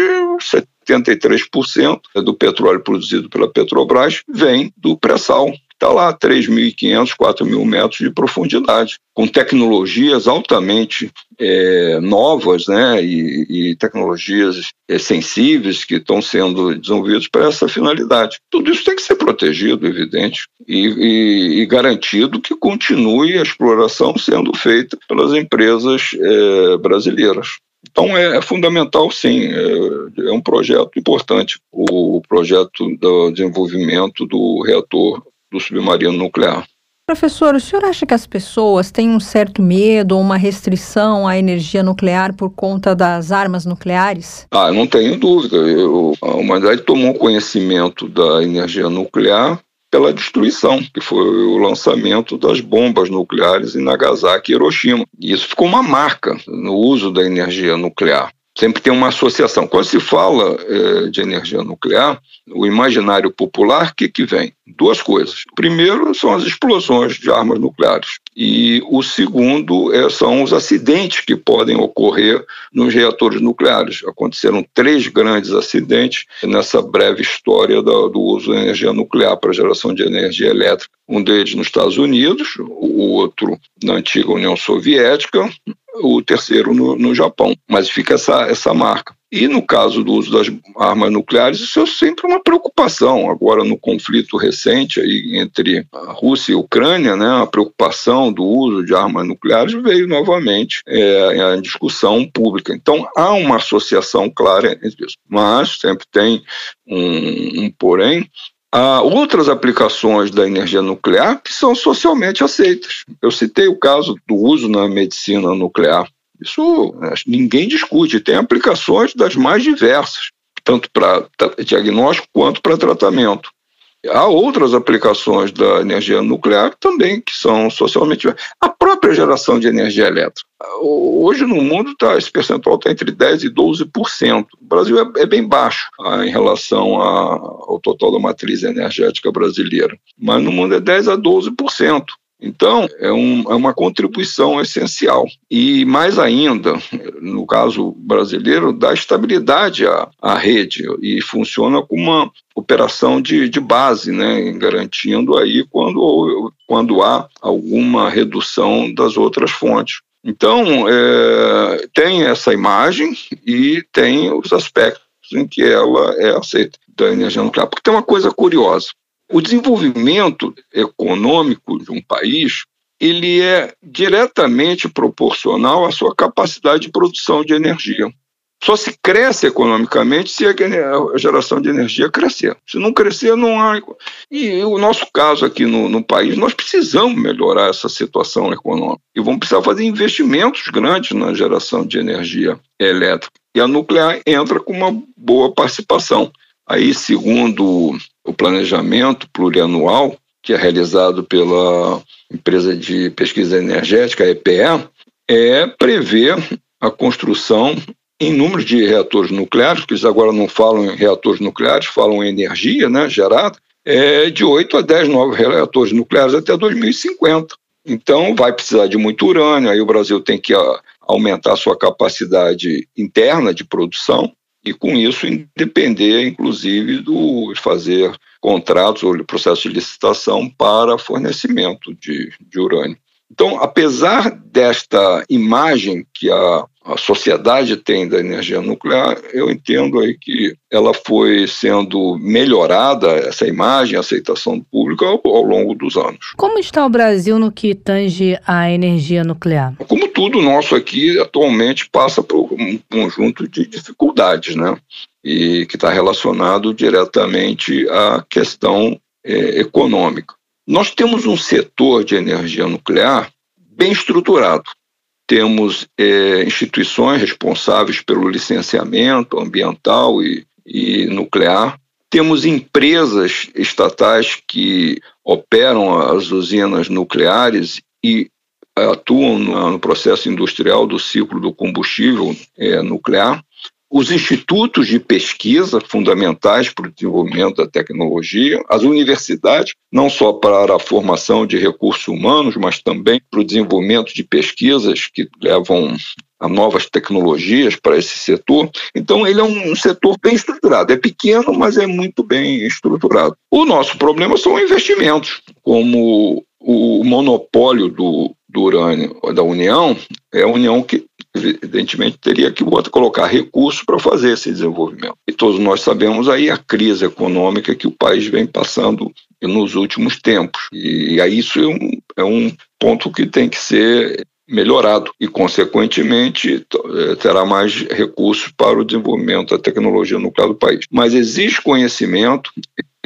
73% do petróleo produzido pela Petrobras vem do pré-sal está lá 3.500, 4.000 metros de profundidade, com tecnologias altamente é, novas né, e, e tecnologias é, sensíveis que estão sendo desenvolvidas para essa finalidade. Tudo isso tem que ser protegido, evidente, e, e, e garantido que continue a exploração sendo feita pelas empresas é, brasileiras. Então é, é, fundamental, sim, é, é, um projeto importante, o projeto do desenvolvimento do reator do submarino nuclear. Professor, o senhor acha que as pessoas têm um certo medo ou uma restrição à energia nuclear por conta das armas nucleares? Ah, não tenho dúvida. Eu, a humanidade tomou conhecimento da energia nuclear pela destruição, que foi o lançamento das bombas nucleares em Nagasaki e Hiroshima. E isso ficou uma marca no uso da energia nuclear. Sempre tem uma associação. Quando se fala é, de energia nuclear, o imaginário popular, o que, que vem? Duas coisas. O primeiro são as explosões de armas nucleares. E o segundo é, são os acidentes que podem ocorrer nos reatores nucleares. Aconteceram três grandes acidentes nessa breve história do, uso da energia nuclear para geração de energia elétrica. Um deles nos Estados Unidos, o outro na antiga União Soviética, o terceiro no, no Japão. Mas fica essa, essa marca. E no caso do uso das armas nucleares, isso é sempre uma preocupação. Agora, no conflito recente aí entre a Rússia e a Ucrânia, né, a preocupação do uso de armas nucleares veio novamente é, à discussão pública. Então, há uma associação clara entre isso. Mas sempre tem um, um porém, Há outras aplicações da energia nuclear que são socialmente aceitas. Eu citei o caso do uso na medicina nuclear. Isso ninguém discute, tem aplicações das mais diversas, tanto para diagnóstico quanto para tratamento. Há outras aplicações da energia nuclear também que são socialmente. A própria geração de energia elétrica. Hoje no mundo tá, esse percentual está entre 10% e 12%. O Brasil é, é bem baixo ah, em relação a, ao total da matriz energética brasileira. Mas no mundo é 10% a 12%. Então, é, um, é, uma contribuição essencial. E mais ainda, no caso brasileiro, dá estabilidade à, à rede e funciona como uma operação de, de base, né, garantindo aí quando, quando há alguma redução das outras fontes. Então, é, tem essa imagem e tem os aspectos em que ela é aceita da energia nuclear. Porque tem uma coisa curiosa. O desenvolvimento econômico de um país ele é diretamente proporcional à sua capacidade de produção de energia. Só se cresce economicamente se a geração de energia crescer. Se não crescer, não há. E o nosso caso aqui no, no país, nós precisamos melhorar essa situação econômica. E vamos precisar fazer investimentos grandes na geração de energia elétrica. E a nuclear entra com uma boa participação. Aí, segundo o planejamento plurianual, que é realizado pela empresa de pesquisa energética, EPE, é prever a construção em número de reatores nucleares, que eles agora não falam em reatores nucleares, falam em energia né, gerada, é de 8 a 10 novos reatores nucleares até 2050. Então, vai precisar de muito urânio, aí o Brasil tem que aumentar a sua capacidade interna de produção, e com isso depender, inclusive, do fazer contratos ou processo de licitação para fornecimento de, de urânio. Então, apesar desta imagem que a a sociedade tem da energia nuclear, eu entendo aí que ela foi sendo melhorada, essa imagem, a aceitação pública, ao, ao, longo dos anos. Como está o Brasil no que tange à energia nuclear? Como tudo nosso aqui, atualmente passa por um conjunto de dificuldades, né? E que está relacionado diretamente à questão é, econômica. Nós temos um setor de energia nuclear bem estruturado temos é, instituições responsáveis pelo licenciamento ambiental e, e nuclear, temos empresas estatais que operam as usinas nucleares e atuam no, processo industrial do ciclo do combustível é, nuclear os institutos de pesquisa fundamentais para o desenvolvimento da tecnologia, as universidades, não só para a formação de recursos humanos, mas também para o desenvolvimento de pesquisas que levam a novas tecnologias para esse setor. Então, ele é um setor bem estruturado. É pequeno, mas é muito bem estruturado. O nosso problema são investimentos, como o monopólio do, do urânio da União é a União que evidentemente teria que colocar recursos para fazer esse desenvolvimento. E todos nós sabemos aí a crise econômica que o país vem passando nos últimos tempos. E aí isso é um, é um ponto que tem que ser melhorado e, consequentemente, eh, terá mais recursos para o desenvolvimento da tecnologia nuclear do país. Mas existe conhecimento,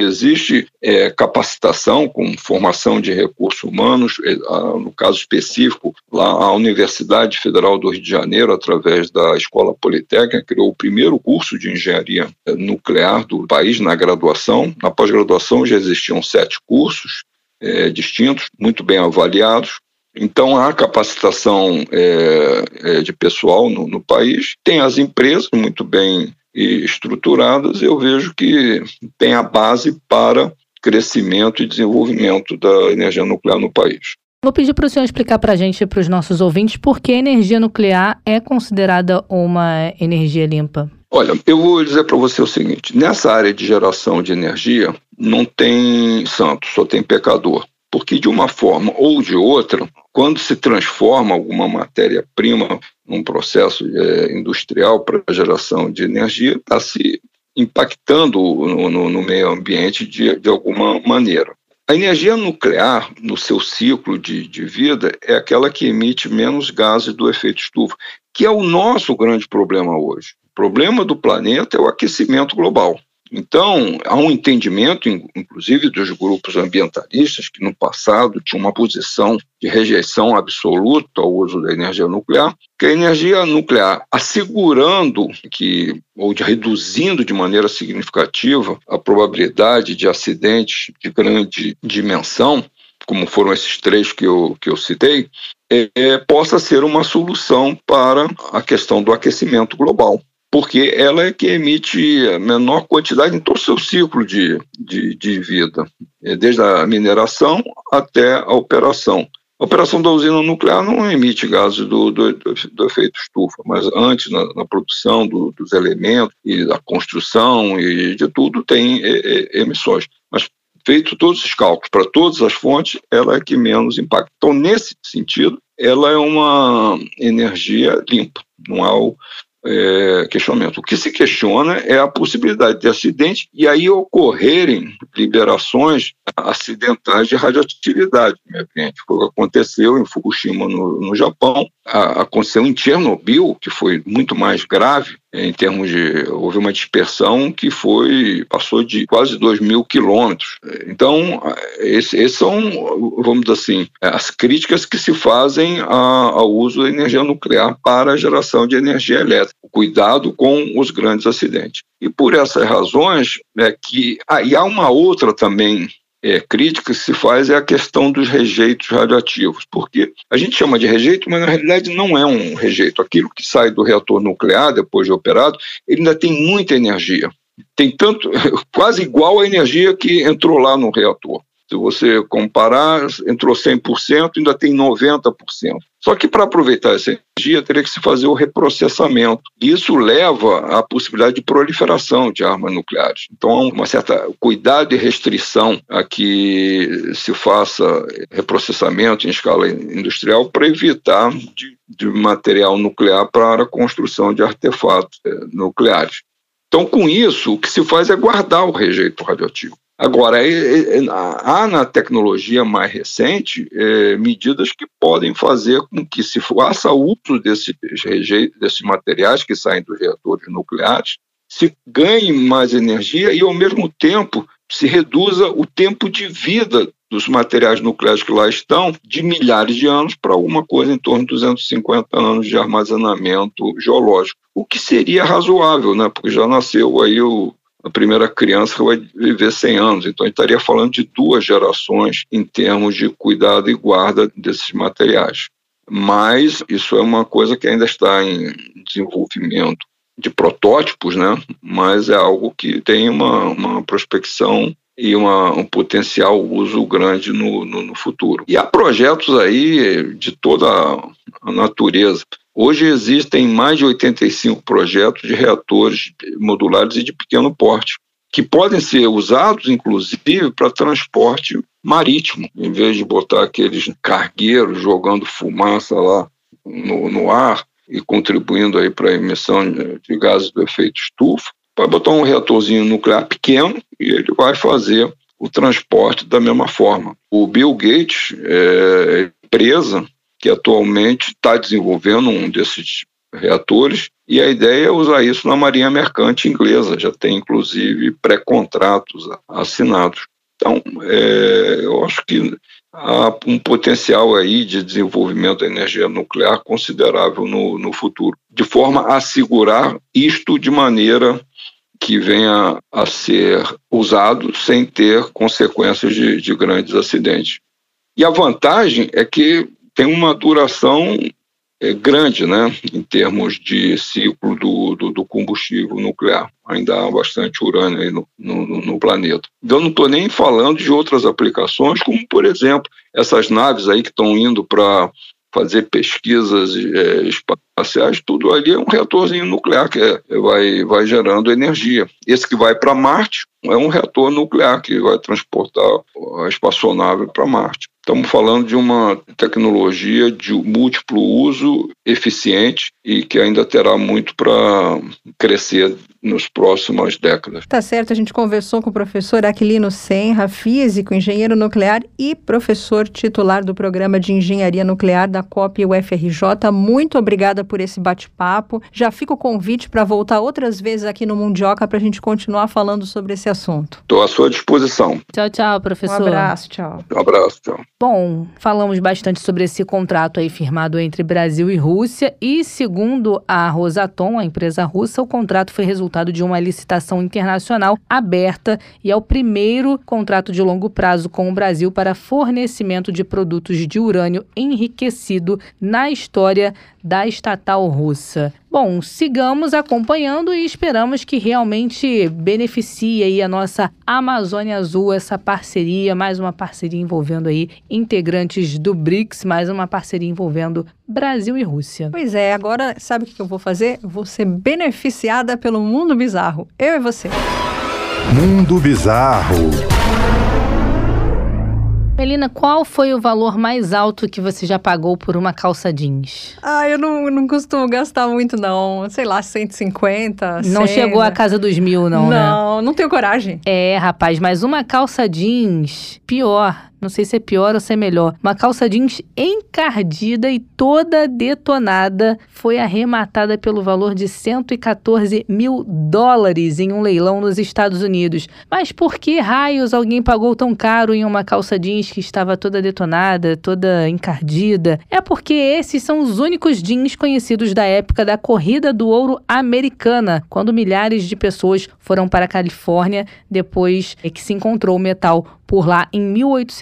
Existe é, capacitação com formação de recursos humanos, é, no caso específico, lá a Universidade Federal do Rio de Janeiro, através da Escola Politécnica, criou o primeiro curso de engenharia é, nuclear do país na graduação. Na pós-graduação já existiam sete cursos é, distintos, muito bem avaliados. Então, há capacitação é, é, de pessoal no, no, país, tem as empresas muito bem estruturadas, eu vejo que tem a base para crescimento e desenvolvimento da energia nuclear no país. Vou pedir para o senhor explicar para a gente, para os nossos ouvintes, por que a energia nuclear é considerada uma energia limpa. Olha, eu vou dizer para você o seguinte: nessa área de geração de energia, não tem santo, só tem pecador. Porque, de uma forma ou de outra, quando se transforma alguma matéria-prima num processo é, industrial para geração de energia, está se impactando no, no, no, meio ambiente de, de alguma maneira. A energia nuclear, no seu ciclo de, de vida, é aquela que emite menos gases do efeito estufa, que é o nosso grande problema hoje. O problema do planeta é o aquecimento global. Então, há um entendimento, inclusive dos grupos ambientalistas, que no passado tinham uma posição de rejeição absoluta ao uso da energia nuclear, que a energia nuclear, assegurando que, ou de reduzindo de maneira significativa a probabilidade de acidentes de grande dimensão, como foram esses três que eu, que eu citei, é, possa ser uma solução para a questão do aquecimento global porque ela é que emite a menor quantidade em todo o seu ciclo de, de, de vida, é, desde a mineração até a operação. A operação da usina nuclear não emite gases do, do, do efeito estufa, mas antes, na, na produção do, dos elementos e da construção e de tudo, tem é, é, emissões. Mas feito todos os cálculos para todas as fontes, ela é que menos impacta. Então, nesse sentido, ela é uma energia limpa, não há o, é, questionamento. O que se questiona é a possibilidade de acidente e aí ocorrerem liberações acidentais de radioatividade. Foi o que aconteceu em Fukushima, no, no Japão, a, aconteceu em Chernobyl, que foi muito mais grave, em termos de houve uma dispersão que foi passou de quase 2 mil quilômetros. Então, esses esse são, vamos dizer assim, as críticas que se fazem ao uso da energia nuclear para a geração de energia elétrica. Cuidado com os grandes acidentes. E por essas razões é que ah, e há uma outra também é, crítica que se faz é a questão dos rejeitos radioativos, porque a gente chama de rejeito, mas na realidade não é um rejeito. Aquilo que sai do reator nuclear depois de operado, ele ainda tem muita energia. Tem tanto, quase igual a energia que entrou lá no reator. Se você comparar, entrou 100%, ainda tem 90%. Só que para aproveitar essa energia, teria que se fazer o reprocessamento. Isso leva à possibilidade de proliferação de armas nucleares. Então, há uma certa cuidado e restrição a que se faça reprocessamento em escala industrial para evitar de, de material nuclear para a construção de artefatos é, nucleares. Então, com isso, o que se faz é guardar o rejeito radioativo. Agora, há na tecnologia mais recente é, medidas que podem fazer com que se faça uso desses, desses materiais que saem dos reatores nucleares, se ganhe mais energia e, ao mesmo tempo, se reduza o tempo de vida dos materiais nucleares que lá estão de milhares de anos para alguma coisa em torno de 250 anos de armazenamento geológico. O que seria razoável, né? porque já nasceu aí o a primeira criança vai viver 100 anos. Então, estaria falando de duas gerações em termos de cuidado e guarda desses materiais. Mas isso é uma coisa que ainda está em desenvolvimento de protótipos, né? mas é algo que tem uma, uma prospecção e uma, um potencial uso grande no, no, no, futuro. E há projetos aí de toda a natureza. Hoje existem mais de 85 projetos de reatores modulares e de pequeno porte, que podem ser usados, inclusive, para transporte marítimo, em vez de botar aqueles cargueiros jogando fumaça lá no, no ar e contribuindo aí para a emissão de gases do efeito estufa, vai botar um reatorzinho nuclear pequeno e ele vai fazer o transporte da mesma forma. O Bill Gates é empresa que atualmente está desenvolvendo um desses reatores, e a ideia é usar isso na Marinha Mercante Inglesa, já tem inclusive pré-contratos assinados. Então, é, eu acho que há um potencial aí de desenvolvimento da energia nuclear considerável no, no futuro, de forma a assegurar isto de maneira que venha a ser usado sem ter consequências de, de grandes acidentes. E a vantagem é que tem uma duração é, grande, né, em termos de ciclo do, do, do, combustível nuclear. Ainda há bastante urânio aí no, no, no planeta. Então, eu não estou nem falando de outras aplicações, como, por exemplo, essas naves aí que estão indo para fazer pesquisas é, espaciais, tudo ali é um reatorzinho nuclear que é, vai, vai gerando energia. Esse que vai para Marte é um reator nuclear que vai transportar a espaçonave para Marte. Estamos falando de uma tecnologia de múltiplo uso, eficiente e que ainda terá muito para crescer nas próximas décadas. Tá certo, a gente conversou com o professor Aquilino Senra, físico, engenheiro nuclear e professor titular do programa de engenharia nuclear da COP UFRJ. Muito obrigada por esse bate-papo. Já fica o convite para voltar outras vezes aqui no Mundioca para a gente continuar falando sobre esse assunto. Estou à sua disposição. Tchau, tchau, professor. Um abraço, tchau. Um abraço, tchau. Bom, falamos bastante sobre esse contrato aí firmado entre Brasil e Rússia e, segundo a Rosatom, a empresa russa, o contrato foi resultado de uma licitação internacional aberta e é o primeiro contrato de longo prazo com o Brasil para fornecimento de produtos de urânio enriquecido na história da estatal russa. Bom, sigamos acompanhando e esperamos que realmente beneficie aí a nossa Amazônia Azul, essa parceria, mais uma parceria envolvendo aí integrantes do BRICS, mais uma parceria envolvendo Brasil e Rússia. Pois é, agora sabe o que eu vou fazer? vou ser beneficiada pelo mundo bizarro. Eu e você. Mundo Bizarro. Melina, qual foi o valor mais alto que você já pagou por uma calça jeans? Ah, eu não, não costumo gastar muito, não. Sei lá, 150, Não 100, chegou à casa dos mil, não, não né? Não, não tenho coragem. É, rapaz, mas uma calça jeans, pior. Não sei se é pior ou se é melhor. Uma calça jeans encardida e toda detonada foi arrematada pelo valor de 114 mil dólares em um leilão nos Estados Unidos. Mas por que raios alguém pagou tão caro em uma calça jeans que estava toda detonada, toda encardida? É porque esses são os únicos jeans conhecidos da época da corrida do ouro americana, quando milhares de pessoas foram para a Califórnia depois que se encontrou o metal por lá em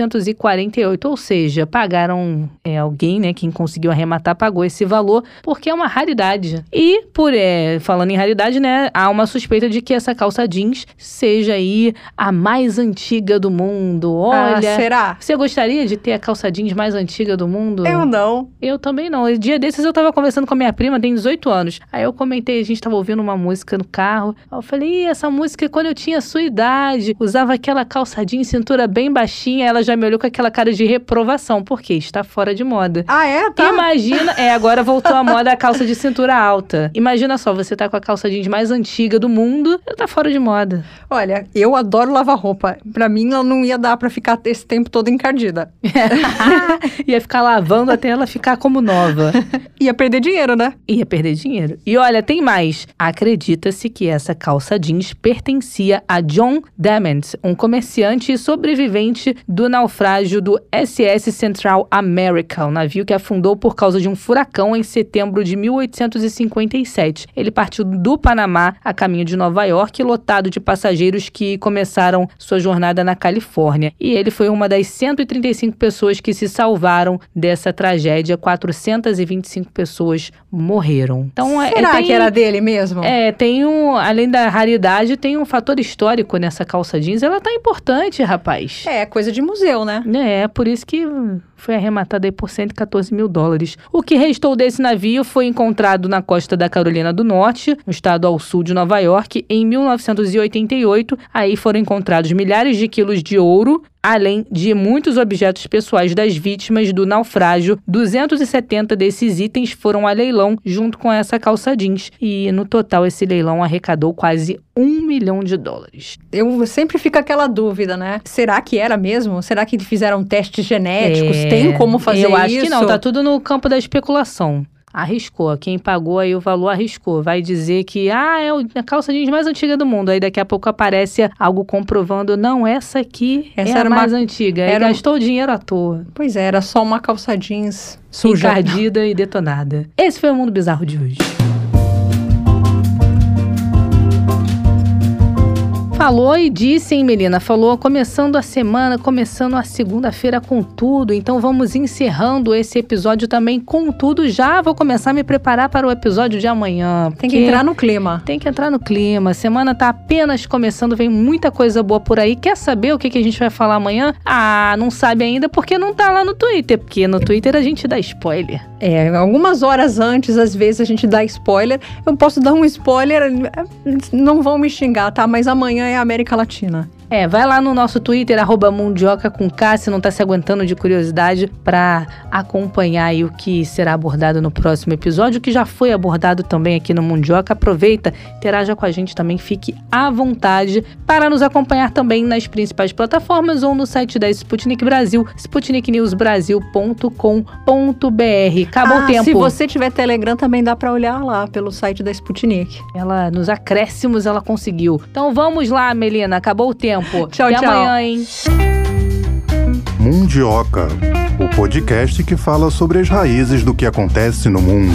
1848, ou seja, pagaram é, alguém, né, quem conseguiu arrematar pagou esse valor porque é uma raridade. E por é, falando em raridade, né, há uma suspeita de que essa calça jeans seja aí a mais antiga do mundo. Olha, ah, será? Você gostaria de ter a calça jeans mais antiga do mundo? Eu não. Eu também não. Dia desses eu tava conversando com a minha prima, tem 18 anos. Aí eu comentei, a gente tava ouvindo uma música no carro. Aí eu falei, essa música é quando eu tinha sua idade, usava aquela calça jeans cintura bem baixinha, ela já me olhou com aquela cara de reprovação, porque está fora de moda. Ah, é? Tá. Imagina, é, agora voltou a moda a calça de cintura alta. Imagina só, você tá com a calça jeans mais antiga do mundo, ela tá fora de moda. Olha, eu adoro lavar roupa. Pra mim, ela não ia dar pra ficar esse tempo todo encardida. ia ficar lavando até ela ficar como nova. ia perder dinheiro, né? Ia perder dinheiro. E olha, tem mais. Acredita-se que essa calça jeans pertencia a John Dement, um comerciante e sobrevivente do naufrágio do SS Central America, um navio que afundou por causa de um furacão em setembro de 1857. Ele partiu do Panamá a caminho de Nova York, lotado de passageiros que começaram sua jornada na Califórnia. E ele foi uma das 135 pessoas que se salvaram dessa tragédia. 425 pessoas morreram. Então, é, Será é, tem, que era dele mesmo? É, tem um, além da raridade, tem um fator histórico nessa calça jeans. Ela tá importante, rapaz. É, coisa de museu, né? É, por isso que foi arrematada aí por 114 mil dólares. O que restou desse navio foi encontrado na costa da Carolina do Norte, no estado ao sul de Nova York, em 1988. Aí foram encontrados milhares de quilos de ouro, além de muitos objetos pessoais das vítimas do naufrágio. 270 desses itens foram a leilão junto com essa calça jeans. E no total esse leilão arrecadou quase um milhão de dólares. Eu sempre fico aquela dúvida, né? Será que era mesmo? Será que fizeram testes genéticos? É, Tem como fazer isso? Eu acho que não, tá tudo no campo da especulação arriscou. Quem pagou aí o valor arriscou. Vai dizer que, ah, é a calça jeans mais antiga do mundo. Aí daqui a pouco aparece algo comprovando, não, essa aqui essa é era a mais uma... antiga. Era... Aí gastou o dinheiro à toa. Pois é, era só uma calça jeans suja. Encardida e detonada. Esse foi o Mundo Bizarro de hoje. Falou e disse, hein, Melina? Falou começando a semana, começando a segunda-feira com tudo. Então vamos encerrando esse episódio também com tudo. Já vou começar a me preparar para o episódio de amanhã. Tem que entrar no clima. Tem que entrar no clima. A semana tá apenas começando, vem muita coisa boa por aí. Quer saber o que, que a gente vai falar amanhã? Ah, não sabe ainda porque não tá lá no Twitter. Porque no Twitter a gente dá spoiler. É, algumas horas antes, às vezes, a gente dá spoiler. Eu posso dar um spoiler, não vão me xingar, tá? Mas amanhã é América Latina. É, vai lá no nosso Twitter, arroba Mundioca com K, se não tá se aguentando de curiosidade, para acompanhar aí o que será abordado no próximo episódio, que já foi abordado também aqui no Mundioca. Aproveita, interaja com a gente também, fique à vontade para nos acompanhar também nas principais plataformas ou no site da Sputnik Brasil, sputniknewsbrasil.com.br. Acabou ah, o tempo. Se você tiver Telegram, também dá para olhar lá pelo site da Sputnik. Ela, nos acréscimos, ela conseguiu. Então vamos lá, Melina, acabou o tempo tempo. Tchau, Até tchau. amanhã, hein? Mundioca, o podcast que fala sobre as raízes do que acontece no mundo.